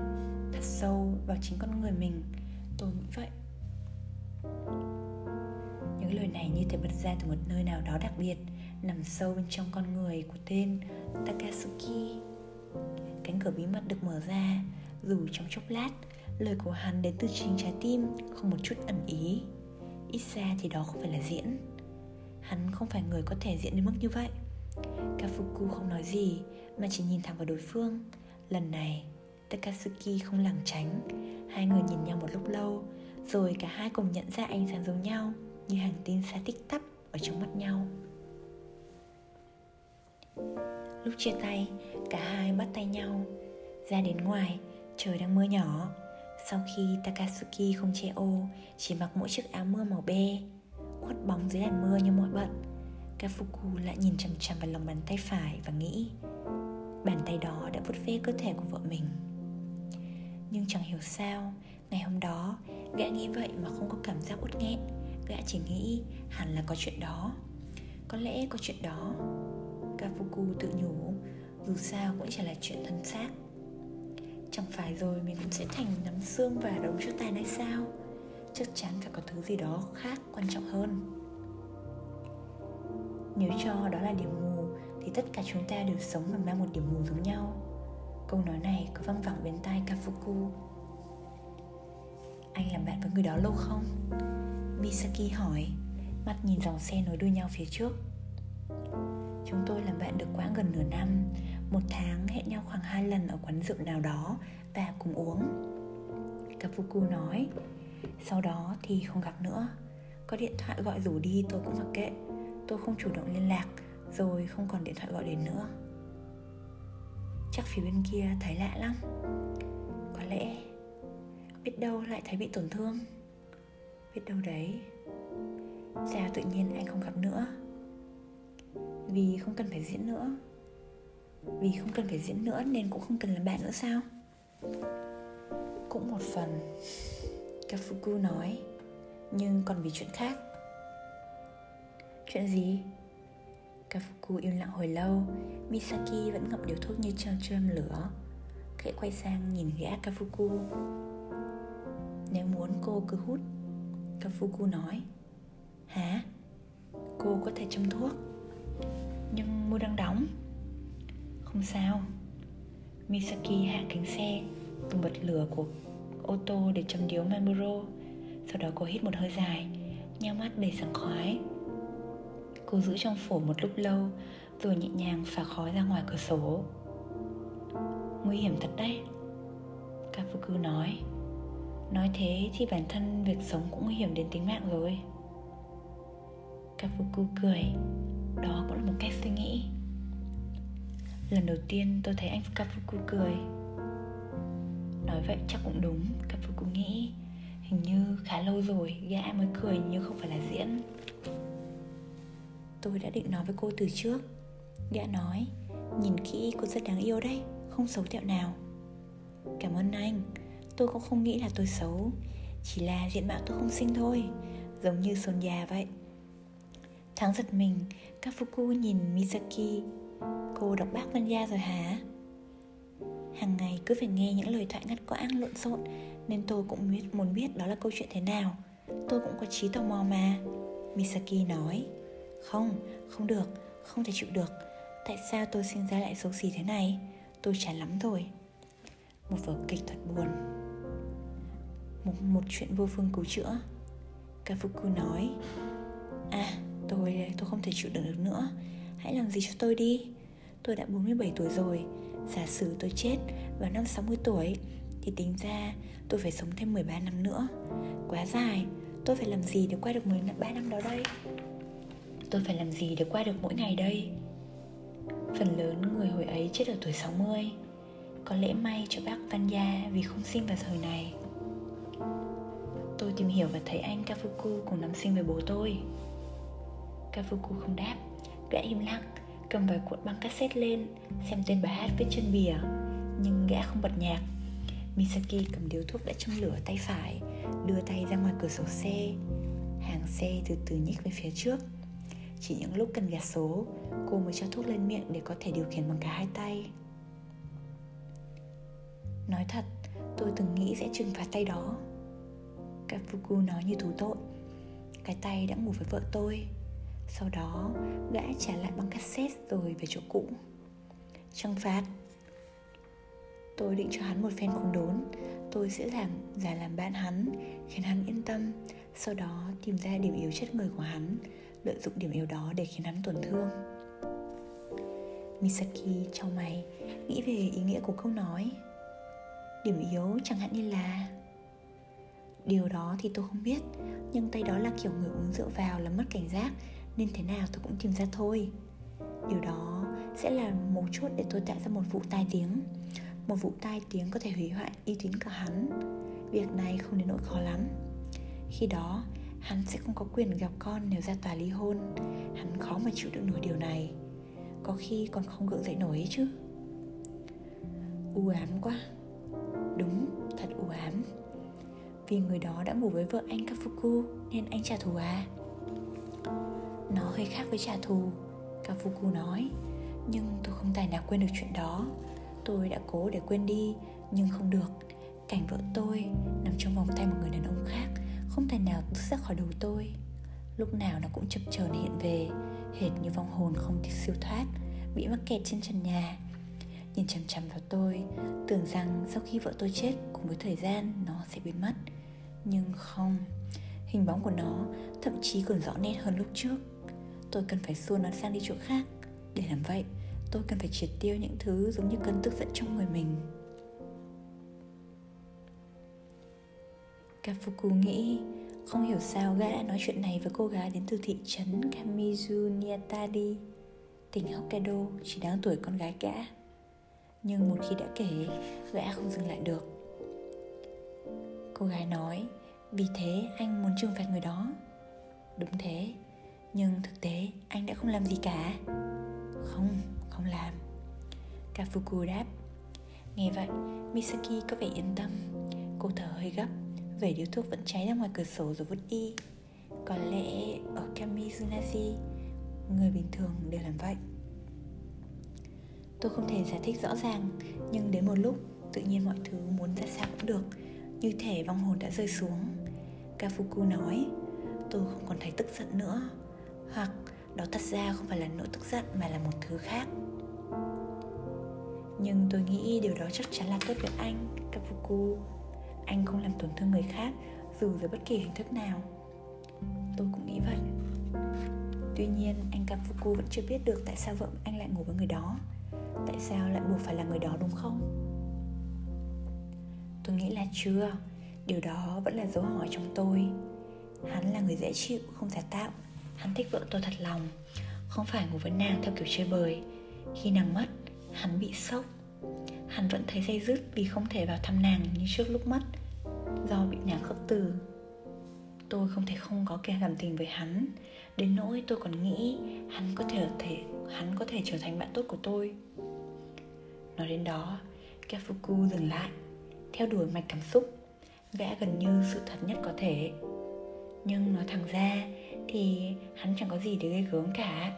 thật sâu vào chính con người mình tôi nghĩ vậy những lời này như thể bật ra từ một nơi nào đó đặc biệt nằm sâu bên trong con người của tên Takasuki. Cánh cửa bí mật được mở ra, dù trong chốc lát, lời của hắn đến từ chính trái tim, không một chút ẩn ý. Ít ra thì đó không phải là diễn. Hắn không phải người có thể diễn đến mức như vậy. Fuku không nói gì, mà chỉ nhìn thẳng vào đối phương. Lần này, Takatsuki không lảng tránh. Hai người nhìn nhau một lúc lâu, rồi cả hai cùng nhận ra ánh sáng giống nhau, như hàng tinh xa tích tắp ở trong mắt nhau. Lúc chia tay, cả hai bắt tay nhau Ra đến ngoài, trời đang mưa nhỏ Sau khi Takatsuki không che ô Chỉ mặc mỗi chiếc áo mưa màu be Khuất bóng dưới làn mưa như mọi bận Kafuku lại nhìn chằm chằm vào lòng bàn tay phải và nghĩ, Bàn tay đó đã vuốt ve cơ thể của vợ mình. Nhưng chẳng hiểu sao, Ngày hôm đó, Gã nghĩ vậy mà không có cảm giác uất nghẹn. Gã chỉ nghĩ hẳn là có chuyện đó. Có lẽ có chuyện đó. Kafuku tự nhủ, Dù sao cũng chỉ là chuyện thân xác. Chẳng phải rồi mình cũng sẽ thành nắm xương và đống cho tàn hay sao? Chắc chắn phải có thứ gì đó khác quan trọng hơn. Nếu cho đó là điểm mù, Thì tất cả chúng ta đều sống và mang một điểm mù giống nhau. Câu nói này có văng vẳng bên tai Kafuku. Anh làm bạn với người đó lâu không? Misaki hỏi, Mắt nhìn dòng xe nối đuôi nhau phía trước. Chúng tôi làm bạn được quá gần nửa năm, Một tháng hẹn nhau khoảng hai lần ở quán rượu nào đó Và cùng uống. Kafuku nói, Sau đó thì không gặp nữa. Có điện thoại gọi rủ đi, tôi cũng mặc kệ. Tôi không chủ động liên lạc, Rồi không còn điện thoại gọi đến nữa. Chắc phía bên kia thấy lạ lắm. Có lẽ Biết đâu lại thấy bị tổn thương. Biết đâu đấy, Sao tự nhiên anh không gặp nữa? Vì không cần phải diễn nữa. Vì không cần phải diễn nữa nên cũng không cần làm bạn nữa sao? Cũng một phần, kafuku nói. Nhưng còn vì chuyện khác chuyện gì? Kafuku im lặng hồi lâu, misaki vẫn ngậm điếu thuốc như treo chơm lửa. Khẽ quay sang nhìn gã kafuku. Nếu muốn cô cứ hút, kafuku nói. Hả? Cô có thể châm thuốc, nhưng mua đang đóng. Không sao. Misaki hạ kính xe Dùng bật lửa của ô tô để châm điếu Marlboro. Sau đó cô hít một hơi dài, Nheo mắt đầy sảng khoái. Cô giữ trong phổi một lúc lâu, Rồi nhẹ nhàng phả khói ra ngoài cửa sổ. Nguy hiểm thật đấy Kafuku nói. Nói thế thì bản thân việc sống cũng nguy hiểm đến tính mạng rồi. Kafuku cười, đó cũng là một cách suy nghĩ. Lần đầu tiên tôi thấy anh Kafuku cười. Nói vậy chắc cũng đúng Kafuku nghĩ. Hình như khá lâu rồi, gã mới cười nhưng không phải là diễn tôi đã định nói với cô từ trước. Gã nói nhìn kỹ cô rất đáng yêu đấy không xấu tẹo nào. Cảm ơn anh tôi cũng không nghĩ là tôi xấu chỉ là diện mạo tôi không xinh thôi giống như Sonya vậy. Thắng giật mình Kafuku nhìn Misaki. Cô đọc bác văn gia rồi hả? Hàng ngày cứ phải nghe những lời thoại ngắt quãng lộn xộn Nên tôi cũng biết, muốn biết đó là câu chuyện thế nào. Tôi cũng có trí tò mò mà Misaki nói. Không, không được, không thể chịu được. Tại sao tôi sinh ra lại xấu xí thế này? Tôi chán lắm rồi. Một vở kịch thật buồn. Một, một chuyện vô phương cứu chữa. Kafuku nói À tôi tôi không thể chịu đựng được nữa. Hãy làm gì cho tôi đi. Tôi đã 47 tuổi rồi. Giả sử tôi chết vào năm 60 tuổi Thì tính ra tôi phải sống thêm 13 năm nữa. Quá dài. Tôi phải làm gì để qua được 13 năm đó đây? Tôi phải làm gì để qua được mỗi ngày đây? Phần lớn người hồi ấy chết ở tuổi 60 Có lẽ may cho bác Văn Gia vì không sinh vào thời này. Tôi tìm hiểu và thấy anh Kafuku cùng năm sinh với bố tôi. Kafuku không đáp, Gã im lặng, Cầm vài cuộn băng cassette lên, Xem tên bài hát viết trên bìa. Nhưng gã không bật nhạc. Misaki cầm điếu thuốc đã châm lửa tay phải, Đưa tay ra ngoài cửa sổ xe. Hàng xe từ từ nhích về phía trước. Chỉ những lúc cần gạt số Cô mới cho thuốc lên miệng để có thể điều khiển bằng cả hai tay. Nói thật, tôi từng nghĩ sẽ trừng phạt tay đó. Kafuku nói như thú tội. Cái tay đã ngủ với vợ tôi. Sau đó gã trả lại băng cassette rồi về chỗ cũ. Trừng phạt. Tôi định cho hắn một phen khốn đốn. Tôi sẽ làm giả làm bạn hắn Khiến hắn yên tâm. Sau đó tìm ra điểm yếu chất người của hắn. Lợi dụng điểm yếu đó để khiến hắn tổn thương. Misaki trong mày. Nghĩ về ý nghĩa của câu nói. Điểm yếu chẳng hạn như là, Điều đó thì tôi không biết, Nhưng tay đó là kiểu người uống rượu vào là mất cảnh giác, Nên thế nào tôi cũng tìm ra thôi. Điều đó sẽ là mấu chốt để tôi tạo ra một vụ tai tiếng. Một vụ tai tiếng có thể hủy hoại uy tín của hắn. Việc này không đến nỗi khó lắm. Khi đó hắn sẽ không có quyền gặp con nếu ra tòa ly hôn. Hắn khó mà chịu đựng nổi điều này. Có khi còn không gượng dậy nổi ấy chứ. U ám quá. Đúng, thật u ám. Vì người đó đã ngủ với vợ anh Kafuku Nên anh trả thù à? Nó hơi khác với trả thù Kafuku nói. Nhưng tôi không tài nào quên được chuyện đó. Tôi đã cố để quên đi Nhưng không được. Cảnh vợ tôi nằm trong vòng tay một người đàn ông khác. Không thể nào bước ra khỏi đầu tôi. Lúc nào nó cũng chập chờn hiện về, Hệt như vong hồn không thể siêu thoát, Bị mắc kẹt trên trần nhà. Nhìn chằm chằm vào tôi, Tưởng rằng sau khi vợ tôi chết Cùng với thời gian nó sẽ biến mất. Nhưng không, Hình bóng của nó thậm chí còn rõ nét hơn lúc trước. Tôi cần phải xua nó sang đi chỗ khác. Để làm vậy, Tôi cần phải triệt tiêu những thứ giống như cơn tức giận trong người mình. Kafuku nghĩ Không hiểu sao gã đã nói chuyện này với cô gái đến từ thị trấn Kamizu Niatari Tỉnh Hokkaido chỉ đáng tuổi con gái gã. Nhưng một khi đã kể Gã không dừng lại được. Cô gái nói Vì thế anh muốn trừng phạt người đó. Đúng thế Nhưng thực tế anh đã không làm gì cả. Không, không làm. Kafuku đáp Nghe vậy, Misaki có vẻ yên tâm. Cô thở hơi gấp. Vẩy điếu thuốc vẫn cháy ra ngoài cửa sổ rồi vứt đi. Có lẽ ở Kamizunashi Người bình thường đều làm vậy. Tôi không thể giải thích rõ ràng, Nhưng đến một lúc, Tự nhiên mọi thứ muốn ra sao cũng được, Như thể vong hồn đã rơi xuống. Kafuku nói, Tôi không còn thấy tức giận nữa, Hoặc đó thật ra không phải là nỗi tức giận Mà là một thứ khác. Nhưng tôi nghĩ điều đó chắc chắn là tốt với anh, Kafuku. Anh không làm tổn thương người khác Dù dưới bất kỳ hình thức nào. Tôi cũng nghĩ vậy. Tuy nhiên, anh Kafuku vẫn chưa biết được Tại sao vợ anh lại ngủ với người đó. Tại sao lại buộc phải là người đó đúng không? Tôi nghĩ là chưa. Điều đó vẫn là dấu hỏi trong tôi. Hắn là người dễ chịu, không giả tạo. Hắn thích vợ tôi thật lòng. Không phải ngủ với nàng theo kiểu chơi bời. Khi nàng mất, hắn bị sốc hắn vẫn thấy dây dứt vì không thể vào thăm nàng như trước lúc mất do bị nàng khước từ tôi không thể không có kẻ cảm tình với hắn đến nỗi tôi còn nghĩ hắn có thể thể hắn có thể trở thành bạn tốt của tôi Nói đến đó, Kafuku dừng lại, theo đuổi mạch cảm xúc, vẽ gần như sự thật nhất có thể. Nhưng nói thẳng ra thì hắn chẳng có gì để gây gớm cả.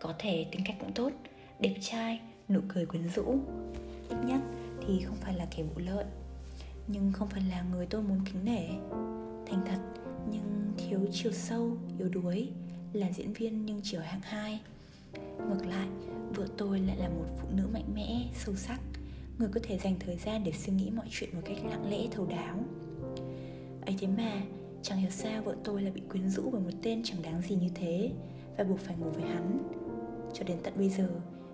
Có thể tính cách cũng tốt, đẹp trai, nụ cười quyến rũ. Ít nhất thì không phải là kẻ vụ lợi, nhưng không phải là người tôi muốn kính nể. Thành thật nhưng thiếu chiều sâu, yếu đuối, là diễn viên nhưng chiều hạng hai Ngược lại, vợ tôi lại là một phụ nữ mạnh mẽ, sâu sắc Người có thể dành thời gian để suy nghĩ mọi chuyện một cách lặng lẽ thấu đáo ấy thế mà chẳng hiểu sao vợ tôi lại bị quyến rũ bởi một tên chẳng đáng gì như thế và buộc phải ngủ với hắn cho đến tận bây giờ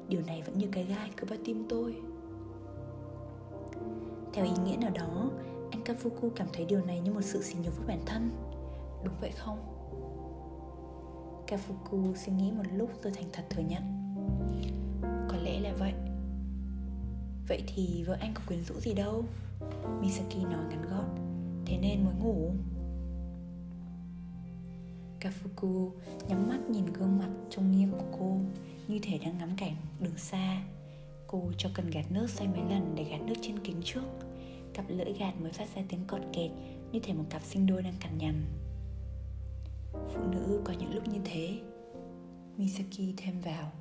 điều này vẫn như cái gai cứ vào tim tôi. Theo ý nghĩa nào đó, anh kafuku cảm thấy điều này như một sự sỉ nhục với bản thân. Đúng vậy không? Kafuku suy nghĩ một lúc rồi thành thật thừa nhận. Có lẽ là vậy. Vậy thì vợ anh có quyến rũ gì đâu? Misaki nói ngắn gọn. Thế nên mới ngủ. Kafuku nhắm mắt nhìn gương mặt trông nghiêm của cô. Như thể đang ngắm cảnh đường xa. Cô cho cần gạt nước xoay mấy lần để gạt nước trên kính trước. Cặp lưỡi gạt mới phát ra tiếng cọt kẹt, Như thể một cặp sinh đôi đang cằn nhằn. Phụ nữ có những lúc như thế. Misaki thêm vào.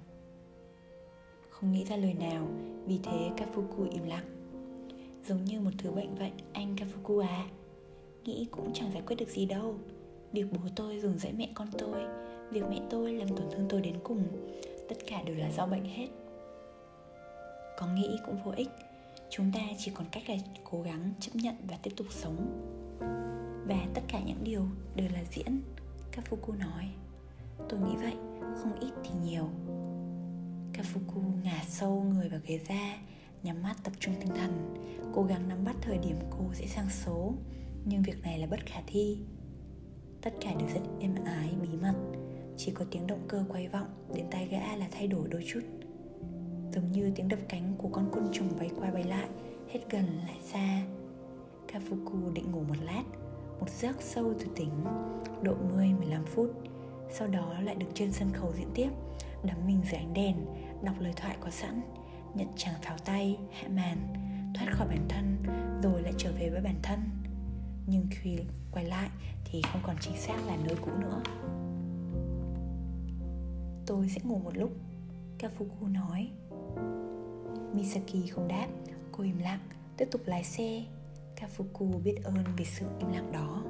Không nghĩ ra lời nào, Vì thế Kafuku im lặng. Giống như một thứ bệnh vậy, Anh Kafuku à. Nghĩ cũng chẳng giải quyết được gì đâu. Việc bố tôi dùng dãy mẹ con tôi, Việc mẹ tôi làm tổn thương tôi đến cùng. Tất cả đều là do bệnh hết. Có nghĩ cũng vô ích Chúng ta chỉ còn cách là cố gắng chấp nhận và tiếp tục sống. Và tất cả những điều đều là diễn Kafuku nói. Tôi nghĩ vậy, không ít thì nhiều. Kafuku ngả sâu người vào ghế ra Nhắm mắt tập trung tinh thần Cố gắng nắm bắt thời điểm cô sẽ sang số Nhưng việc này là bất khả thi. Tất cả đều rất êm ái, bí mật. Chỉ có tiếng động cơ quay vọng Đến tai gã là thay đổi đôi chút. Giống như tiếng đập cánh của con côn trùng bay qua bay lại Hết gần lại xa. Kafuku định ngủ một lát Một giấc sâu từ tỉnh Độ 10-15 phút. Sau đó lại được trên sân khấu diễn tiếp Đắm mình dưới ánh đèn Đọc lời thoại có sẵn Nhận chàng pháo tay, hạ màn Thoát khỏi bản thân Rồi lại trở về với bản thân. Nhưng khi quay lại thì không còn chính xác là nơi cũ nữa tôi sẽ ngủ một lúc, kafuku nói. Misaki không đáp, cô im lặng, tiếp tục lái xe. Kafuku biết ơn vì sự im lặng đó.